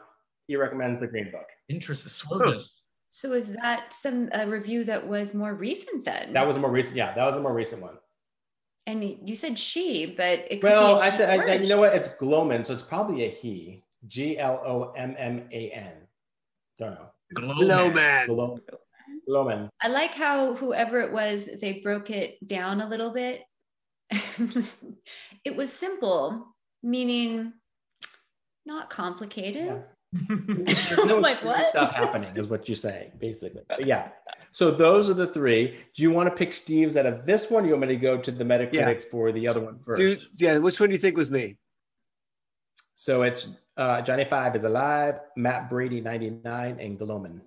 he recommends the Green Book. Interesting. Swerve. So is that some a review that was more recent then? That was a more recent, yeah, that was a more recent one. And you said she, but it could Well, be a I said, or I, a you know what? It's Gloman, so it's probably a he. G L O M M A N. Don't know. Glow man. Gloman. Gloman. I like how whoever it was, they broke it down a little bit. it was simple, meaning not complicated. Yeah. There's no like what? stuff happening, is what you're saying, basically. But yeah. So those are the three. Do you want to pick Steve's out of this one? Or you want me to go to the Metacritic for the other one first? Dude, yeah, which one do you think was me? So it's uh, Johnny Five is alive, Matt Brady 99, and Gloman.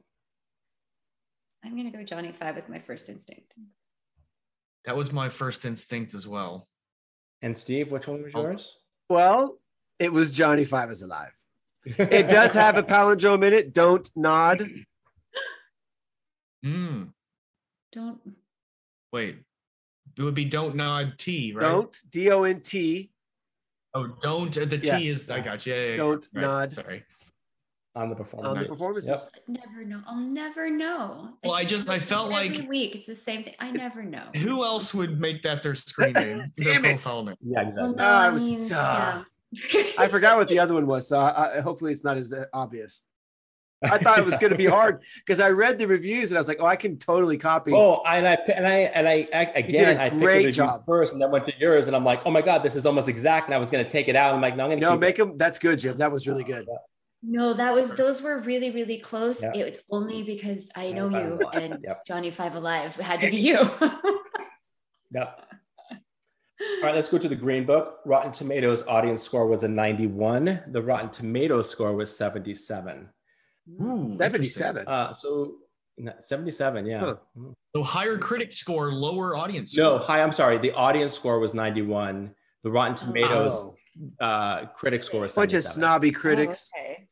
I'm gonna go Johnny Five with my first instinct. That was my first instinct as well. And Steve, which one was Oh. yours? Well, it was Johnny Five is alive. It does have a palindrome in it. Don't nod. Hmm. Don't Wait. It would be don't nod T, right? Don't D O N T. Oh, don't. uh, The T Yeah. is. I got you. Yeah, yeah, yeah. Don't Right, nod. Sorry. on the performance. On the Nice. performances. Yep. never know. I'll never know. Well, I just- I felt every like- week it's the same thing. I never know. Who else would make that their screen name? their Damn it. profile name? Yeah, Well, exactly. no, Ah, I was- mean, ah. yeah. I forgot what the other one was, so I, I, hopefully it's not as uh, obvious. I thought it was going to be hard because I read the reviews and I was like, oh, I can totally copy. Oh, and I and I and I, again, I again a I picked great the job. first, and then went to yours, and I'm like, oh my god, this is almost exact. And I was going to take it out. I'm like, no, I'm going to get it. no, keep make it. them. That's good, Jim. That was really good. No, that was those were really really close. Yeah. It's only because I know you and Yep. Johnny Five Alive had to be you. Yep. All right, let's go to the Green Book. Rotten Tomatoes audience score was a 91. The Rotten Tomatoes score was 77. Ooh, 77. Uh, so 77, yeah. Huh. So higher critic score, lower audience. No, score. hi, I'm sorry. The audience score was 91. The Rotten Tomatoes Oh, uh, critic score was bunch of snobby critics. Oh, okay.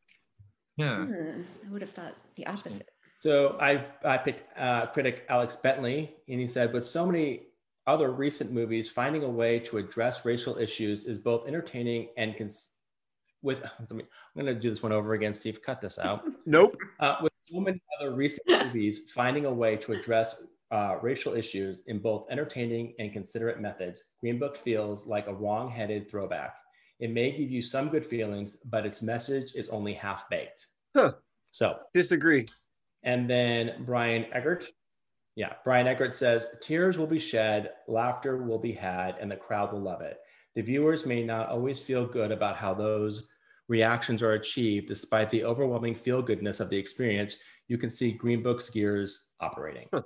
Yeah. Hmm, I would have thought the opposite. So I, I picked uh, critic Alex Bentley, and he said, with so many other recent movies, finding a way to address racial issues is both entertaining and cons- with. me- I'm going to do this one over again. Steve, cut this out. Nope. Uh, with so many other recent movies, finding a way to address uh, racial issues in both entertaining and considerate methods, Green Book feels like a wrong-headed throwback. It may give you some good feelings, but its message is only half baked. Huh. So Disagree. and then Brian Eggert. Yeah, Brian Eggert says tears will be shed, laughter will be had, and the crowd will love it. The viewers may not always feel good about how those reactions are achieved, despite the overwhelming feel goodness of the experience. You can see Green Book's gears operating. Huh.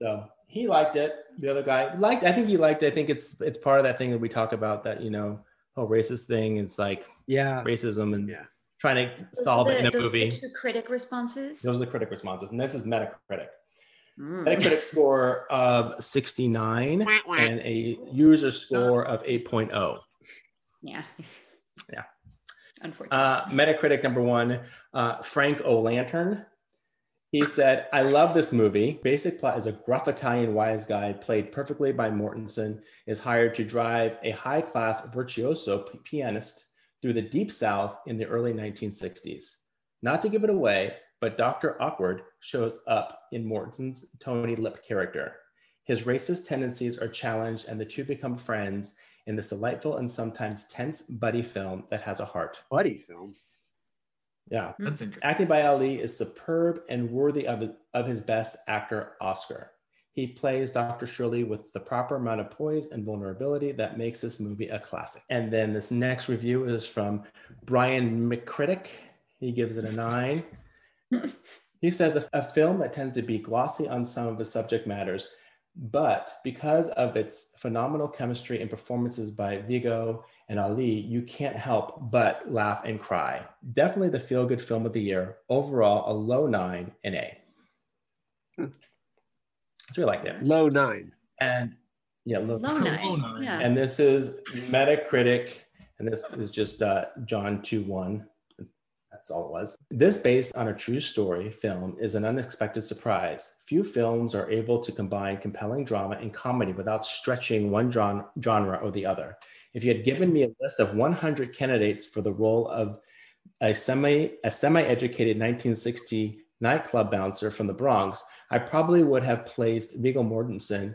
So he liked it. The other guy liked. I think he liked it. I think it's it's part of that thing that we talk about that you know whole racist thing. It's like Yeah. racism and Yeah. trying to Those solve the- it in a those are movie. The true critic responses. Those are the critic responses, and this is Metacritic. Hmm. Metacritic score of 69 and a user score of 8.0. Yeah. Yeah. Unfortunately. Uh, Metacritic number one, uh, Frank O'Lantern. He said, I love this movie. Basic plot is a gruff Italian wise guy played perfectly by Mortensen is hired to drive a high class virtuoso p- pianist through the deep south in the early 1960s. Not to give it away, but Dr. Awkward shows up in Mortensen's Tony Lip character. His racist tendencies are challenged, and the two become friends in this delightful and sometimes tense buddy film that has a heart. Buddy film. Yeah. Hmm. That's interesting. Acting by Ali is superb and worthy of, of his best actor Oscar. He plays Dr. Shirley with the proper amount of poise and vulnerability that makes this movie a classic. And then this next review is from Brian McCritic. He gives it a nine. he says a, a film that tends to be glossy on some of the subject matters, but because of its phenomenal chemistry and performances by Viggo and Ali, you can't help but laugh and cry. Definitely the feel good film of the year. Overall, a low nine and A. Hmm. So we liked it. Low nine. And yeah, low, Low Low nine. nine. Yeah. and this is Metacritic, and this is just uh, John 2 1. That's all it was. This, based on a true story film, is an unexpected surprise. Few films are able to combine compelling drama and comedy without stretching one genre or the other. If you had given me a list of 100 candidates for the role of a semi a semi-educated 1960 nightclub bouncer from the Bronx, I probably would have placed Viggo Mortensen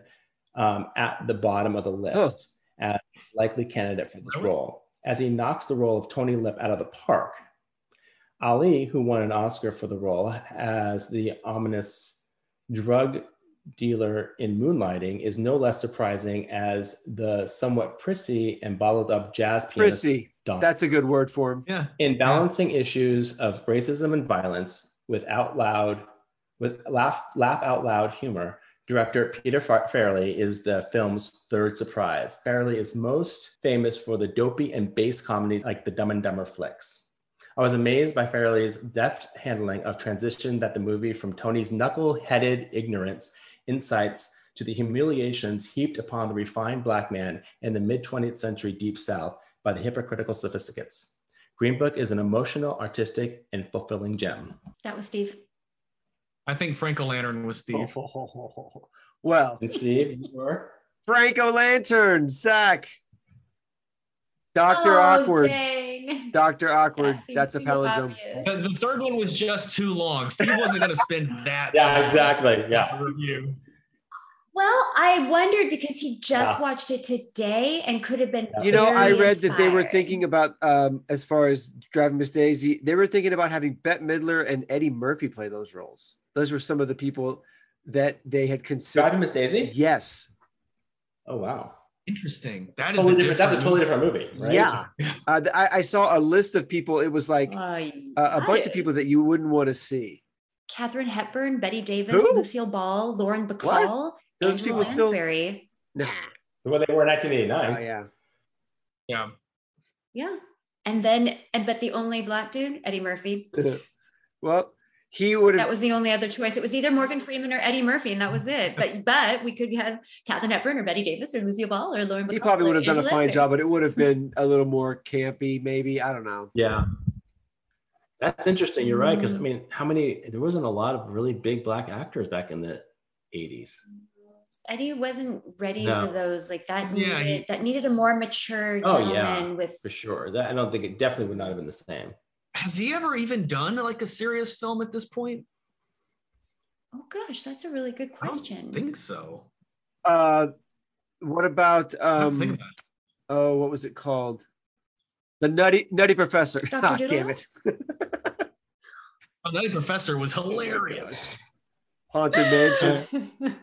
um, at the bottom of the list as a likely candidate for this role, as he knocks the role of Tony Lip out of the park. Ali, who won an Oscar for the role as the ominous drug dealer in Moonlighting, is no less surprising as the somewhat prissy and bottled up jazz pianist. Prissy. Don. That's a good word for him. Yeah. in balancing issues of racism and violence with out loud with laugh laugh out loud humor director peter Fa- farrelly is the film's third surprise farrelly is most famous for the dopey and bass comedies like the dumb and dumber flicks i was amazed by farrelly's deft handling of transition that the movie from tony's knuckle-headed ignorance insights to the humiliations heaped upon the refined black man in the mid-20th century deep south by the hypocritical sophisticates Green Book is an emotional, artistic, and fulfilling gem. That was Steve. I think Franco Lantern was Steve. Well, And Steve, you were? Franco Lantern, Zack. Doctor Oh, Awkward. Dang. Doctor Awkward. That That's a too palindrome. The, the third one was just too long. Steve wasn't going to spend that. Yeah, long exactly. Yeah. Review. Well, I wondered because he just Yeah. watched it today and could have been. You know, I very read that they were thinking about, um, as far as driving Miss Daisy, they were thinking about having Bette Midler and Eddie Murphy play those roles. Those were some of the people that they had considered. Driving Miss Daisy? Yes. Oh, wow. Interesting. That is Totally a different. That's a totally different movie, right? Yeah. Uh, I, I saw a list of people. It was like Uh, a, a bunch of people that you wouldn't want to see. Katharine Hepburn, Bette Davis, Who? Lucille Ball, Lauren Bacall, Those Angela people still- Lansbury. Nah. Well, they were in Oh, 1989. yeah. Yeah. Yeah. And then, and but the only black dude, Eddie Murphy. well, he would That was the only other choice. It was either Morgan Freeman or Eddie Murphy, and that was it. But but we could have Katharine Hepburn or Bette Davis or Lucille Ball or Lauren Bacall. He probably would have done a fine Lansbury. job, but it would have been a little more campy, maybe. I don't know. Yeah. That's interesting. You're right. Because, I Mm. mean, how many, there wasn't a lot of really big black actors back in the 80s. Eddie wasn't ready No. for those like that. Yeah, needed, he- that needed a more mature Oh, gentleman yeah, with For sure. That I don't think it definitely would not have been the same. Has he ever even done like a serious film at this point? Oh gosh, that's a really good question. I don't think so. Uh, what about I don't think um? about. Oh, what was it called? The Nutty Nutty Professor. Dr. Ah, damn it! Oh, Nutty Professor was hilarious. Haunted Mansion.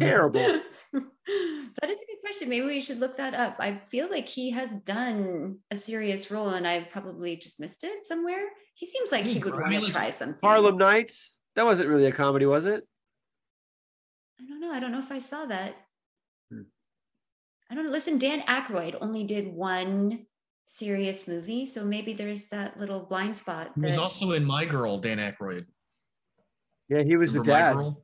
Terrible. that is a good question. Maybe we should look that up. I feel like he has done a serious role and I've probably just missed it somewhere. He seems like he would I want to try something. Harlem Nights. That wasn't really a comedy, was it? I don't know. I don't know if I saw that. Hmm. I don't know. Listen, Dan Aykroyd only did one serious movie, so maybe there's that little blind spot. He was also in My Girl, Dan Aykroyd. Yeah, he was the Remember My dad.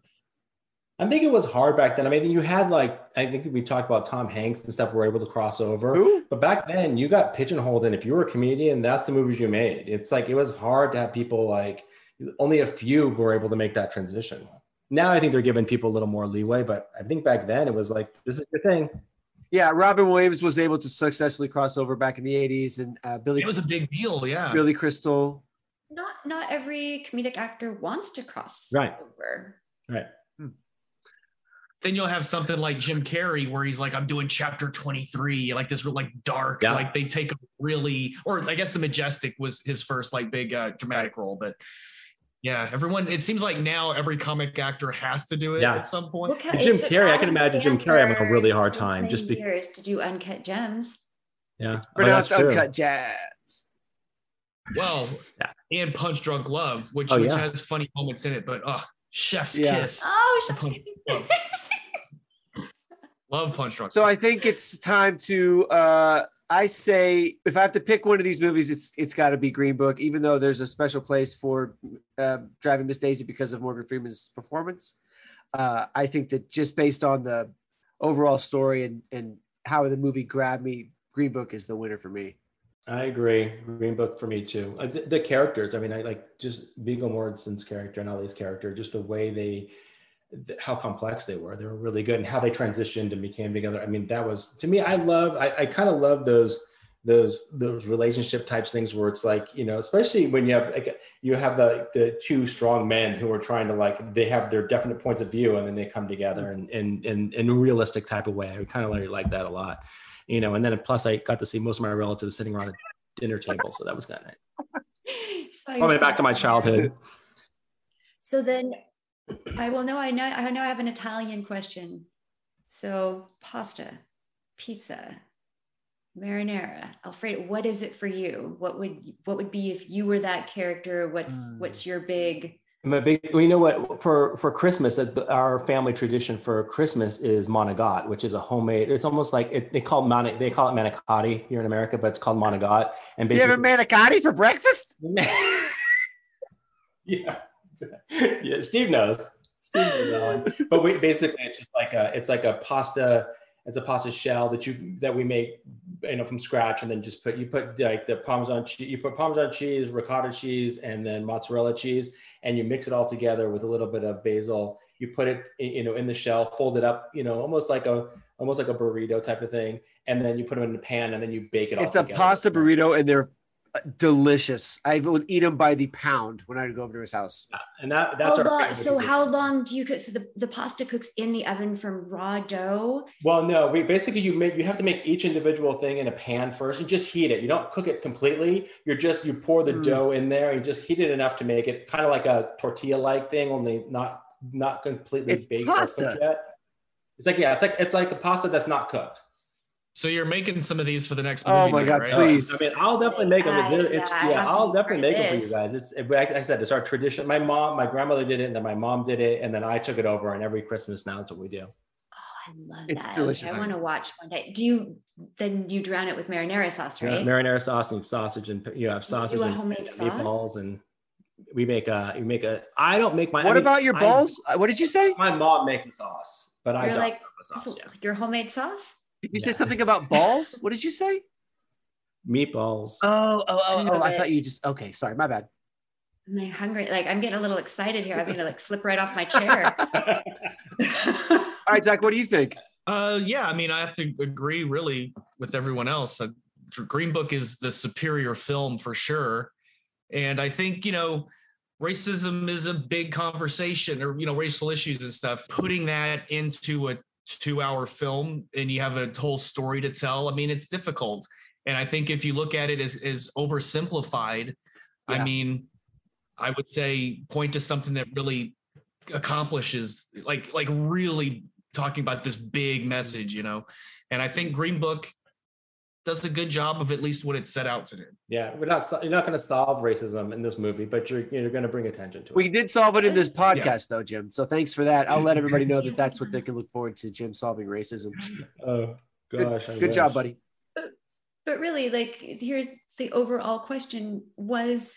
Girl? I think it was hard back then. I mean, you had like, I think we talked about Tom Hanks and stuff were able to cross over. Who? But back then, you got pigeonholed, and if you were a comedian, that's the movies you made. It's like it was hard to have people like only a few were able to make that transition. Now I think they're giving people a little more leeway, but I think back then it was like this is your thing. Yeah, Robin Williams was able to successfully cross over back in the '80s, and uh, Billy It was a big deal, yeah. Billy Crystal. not not every comedic actor wants to cross Right. over. Right. Then you'll have something like Jim Carrey where he's like, I'm doing chapter 23, like this real like dark, Yeah. like they take a really, or I guess the Majestic was his first like big uh, dramatic role, but yeah, everyone, it seems like now every comic actor has to do it Yeah. at some point. Look how Jim took Carrey, I can Adam imagine Jim Carrey having a really hard time just be- years to do uncut gems. Yeah, Oh, that's Pronounced true. uncut jazz. Well, Yeah. and Punch Drunk Love, which, Oh, which yeah. has funny moments in it, but oh, Chef's Yeah. Kiss. Oh, The shut Punch Drunk Love. Love Punch Drunk. So I think it's time to. Uh, I say if I have to pick one of these movies, it's it's got to be Green Book, even though there's a special place for uh, Driving Miss Daisy because of Morgan Freeman's performance. Uh, I think that just based on the overall story and and how the movie grabbed me, Green Book is the winner for me. I agree. Green Book for me too. Uh, The, the characters. I mean, I like just Viggo Mortensen's character and Ali's character. Just the way they, th- how complex they were. They were really good, and how they transitioned and became together. I mean, that was to me. I love. I, I kind of love those those those relationship types things where it's like you know especially when you have like you have the the two strong men who are trying to like they have their definite points of view and then they come together in in in, in a realistic type of way i kind of really like that a lot you know and then plus i got to see most of my relatives sitting around a dinner table so that was kind of nice So probably back to my childhood So then I will know I know I know I have an Italian question. So pasta, pizza, marinara, Alfredo, what is it for you? What would what would be if you were that character? What's Mm. what's your big I'm big, well, you know what? For for Christmas, uh, our family tradition for Christmas is monagat, which is a homemade. It's almost like it, they call it mani, they call it manicotti here in America, but it's called monagat. And You have a basically, manicotti for breakfast? yeah, yeah. Steve knows. Steve knows. But we basically it's just like a it's like a pasta. It's a pasta shell that you that we make you know from scratch, and then just put you put like the parmesan cheese. You put parmesan cheese, ricotta cheese, and then mozzarella cheese, and you mix it all together with a little bit of basil. You put it in, you know in the shell, fold it up, you know, almost like a almost like a burrito type of thing, and then you put them in the pan, and then you bake it all. It's a together. pasta burrito, and they're delicious. I would eat them by the pound when I would go over to his house. and that that's how our long, so tradition. how long do you cook so the, the pasta cooks in the oven from raw dough? Well, no, we basically you make you have to make each individual thing in a pan first and just heat it. You don't cook it completely. You're just you pour the Mm. dough in there and just heat it enough to make it kind of like a tortilla like thing, only not not completely It's baked or pasta. yet. It's like yeah, it's like it's like a pasta that's not cooked. So you're making some of these for the next movie. Oh my God, right? please. I mean, I'll definitely make them. I- It's, yeah, yeah I'll definitely make of them for you guys. It's it, like I said, it's our tradition. My mom, my grandmother did it, and then my mom did it, and then I took it over. And every Christmas now, that's what we do. Oh, I love that. It's that. delicious. I want to watch one day. Do you then you drown it with marinara sauce, Yeah, right? marinara sauce and sausage, and you have Do you do sausage a and, homemade and sauce? meatballs, and we make a we make a. I don't make my. I What mean, about your balls? Uh, what did you say? my mom makes the sauce, but I You're don't like, make the sauce. So Yeah. your homemade sauce? Did you say something about balls? What did you say? Meatballs. Oh, oh, oh, I oh! love I thought you just okay. Sorry, my bad. I'm like hungry. Like I'm getting a little excited here. I'm gonna like slip right off my chair. All right, Zack, what do you think? Uh, yeah, I mean, I have to agree really with everyone else. Uh, Green Book is the superior film for sure, and I think you know, racism is a big conversation, or you know, racial issues and stuff. Putting that into a two-hour film and you have a whole story to tell. I mean, it's difficult, and I think if you look at it as as oversimplified, I mean, I would say point to something that really accomplishes like like really talking about this big message you know and i think green book does a good job of at least what it set out to do yeah, we're not. You're not going to solve racism in this movie, but you're you're going to bring attention to it. We did solve it in this Yeah. podcast, though, Jim. So thanks for that. I'll let everybody know that that's what they can look forward to. Jim solving racism. oh gosh, I Good job, wish. buddy. but really, like here's the overall question: Was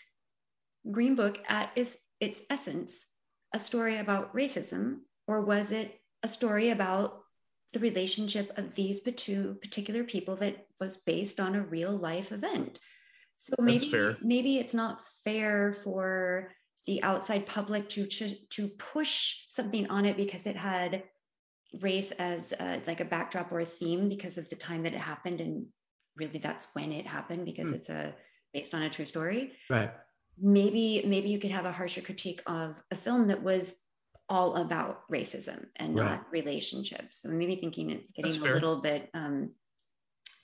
Green Book at its its essence a story about racism, or was it a story about the relationship of these two particular people that was based on a real life event? So maybe maybe it's not fair for the outside public to to push something on it because it had race as a, like a backdrop or a theme because of the time that it happened and really that's when it happened because Hmm. it's a based on a true story Right. maybe maybe you could have a harsher critique of a film that was all about racism and Right. not relationships so maybe thinking it's getting That's a fair. little bit um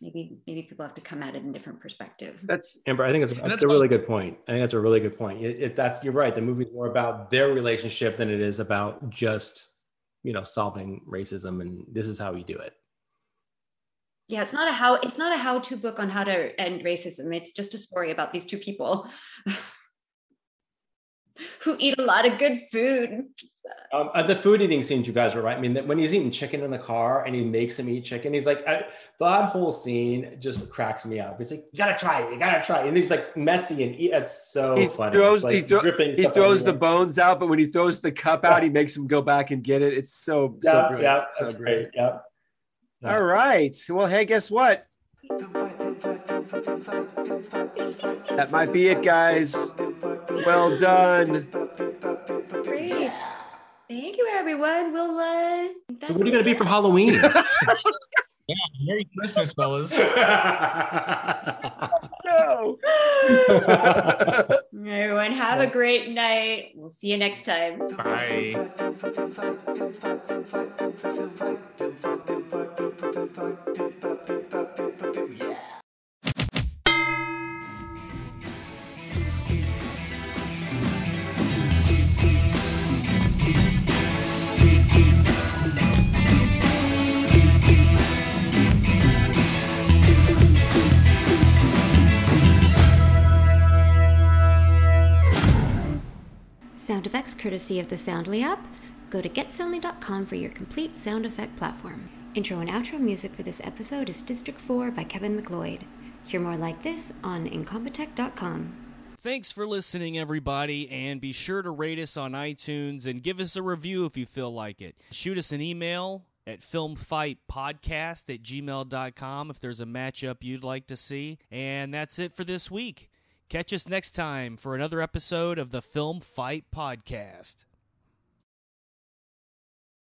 maybe maybe people have to come at it in different perspective That's Amber, I think it's, that's that's a really good point. I think that's a really good point. It, it, that's you're right. The movie's more about their relationship than it is about just you know solving racism, and this is how we do it. yeah it's not a how it's not a how-to book on how to end racism it's just a story about these two people who eat a lot of good food Um, uh, the food eating scenes, you guys are right. I mean, when he's eating chicken in the car and he makes him eat chicken, he's like, I, that whole scene just cracks me up. He's like, you gotta try it, you gotta try it. And he's like messy and eat. It's so he funny. throws like, he, thro- dripping he throws the bones out, but when he throws the cup out, he makes him go back and get it. It's so so Yeah, great. yeah, so that's great. great. Yeah. All right. Well, hey, guess what? Film fight, film fight, film That might be it, guys. Well done. Great. Thank you, everyone. We'll uh that's What are you gonna be it. for Halloween? Yeah, Merry Christmas, fellas. No. Everyone, have a great night. We'll see you next time. Bye. Sound effects courtesy of the Soundly app. Go to getsoundly.com for your complete sound effect platform. Intro and outro music for this episode is District 4 by Kevin MacLeod. Hear more like this on incompetech.com. Thanks for listening, everybody, and be sure to rate us on iTunes and give us a review if you feel like it. Shoot us an email at filmfightpodcast at gmail.com if there's a matchup you'd like to see. And that's it for this week. Catch us next time for another episode of the Film Fight Podcast.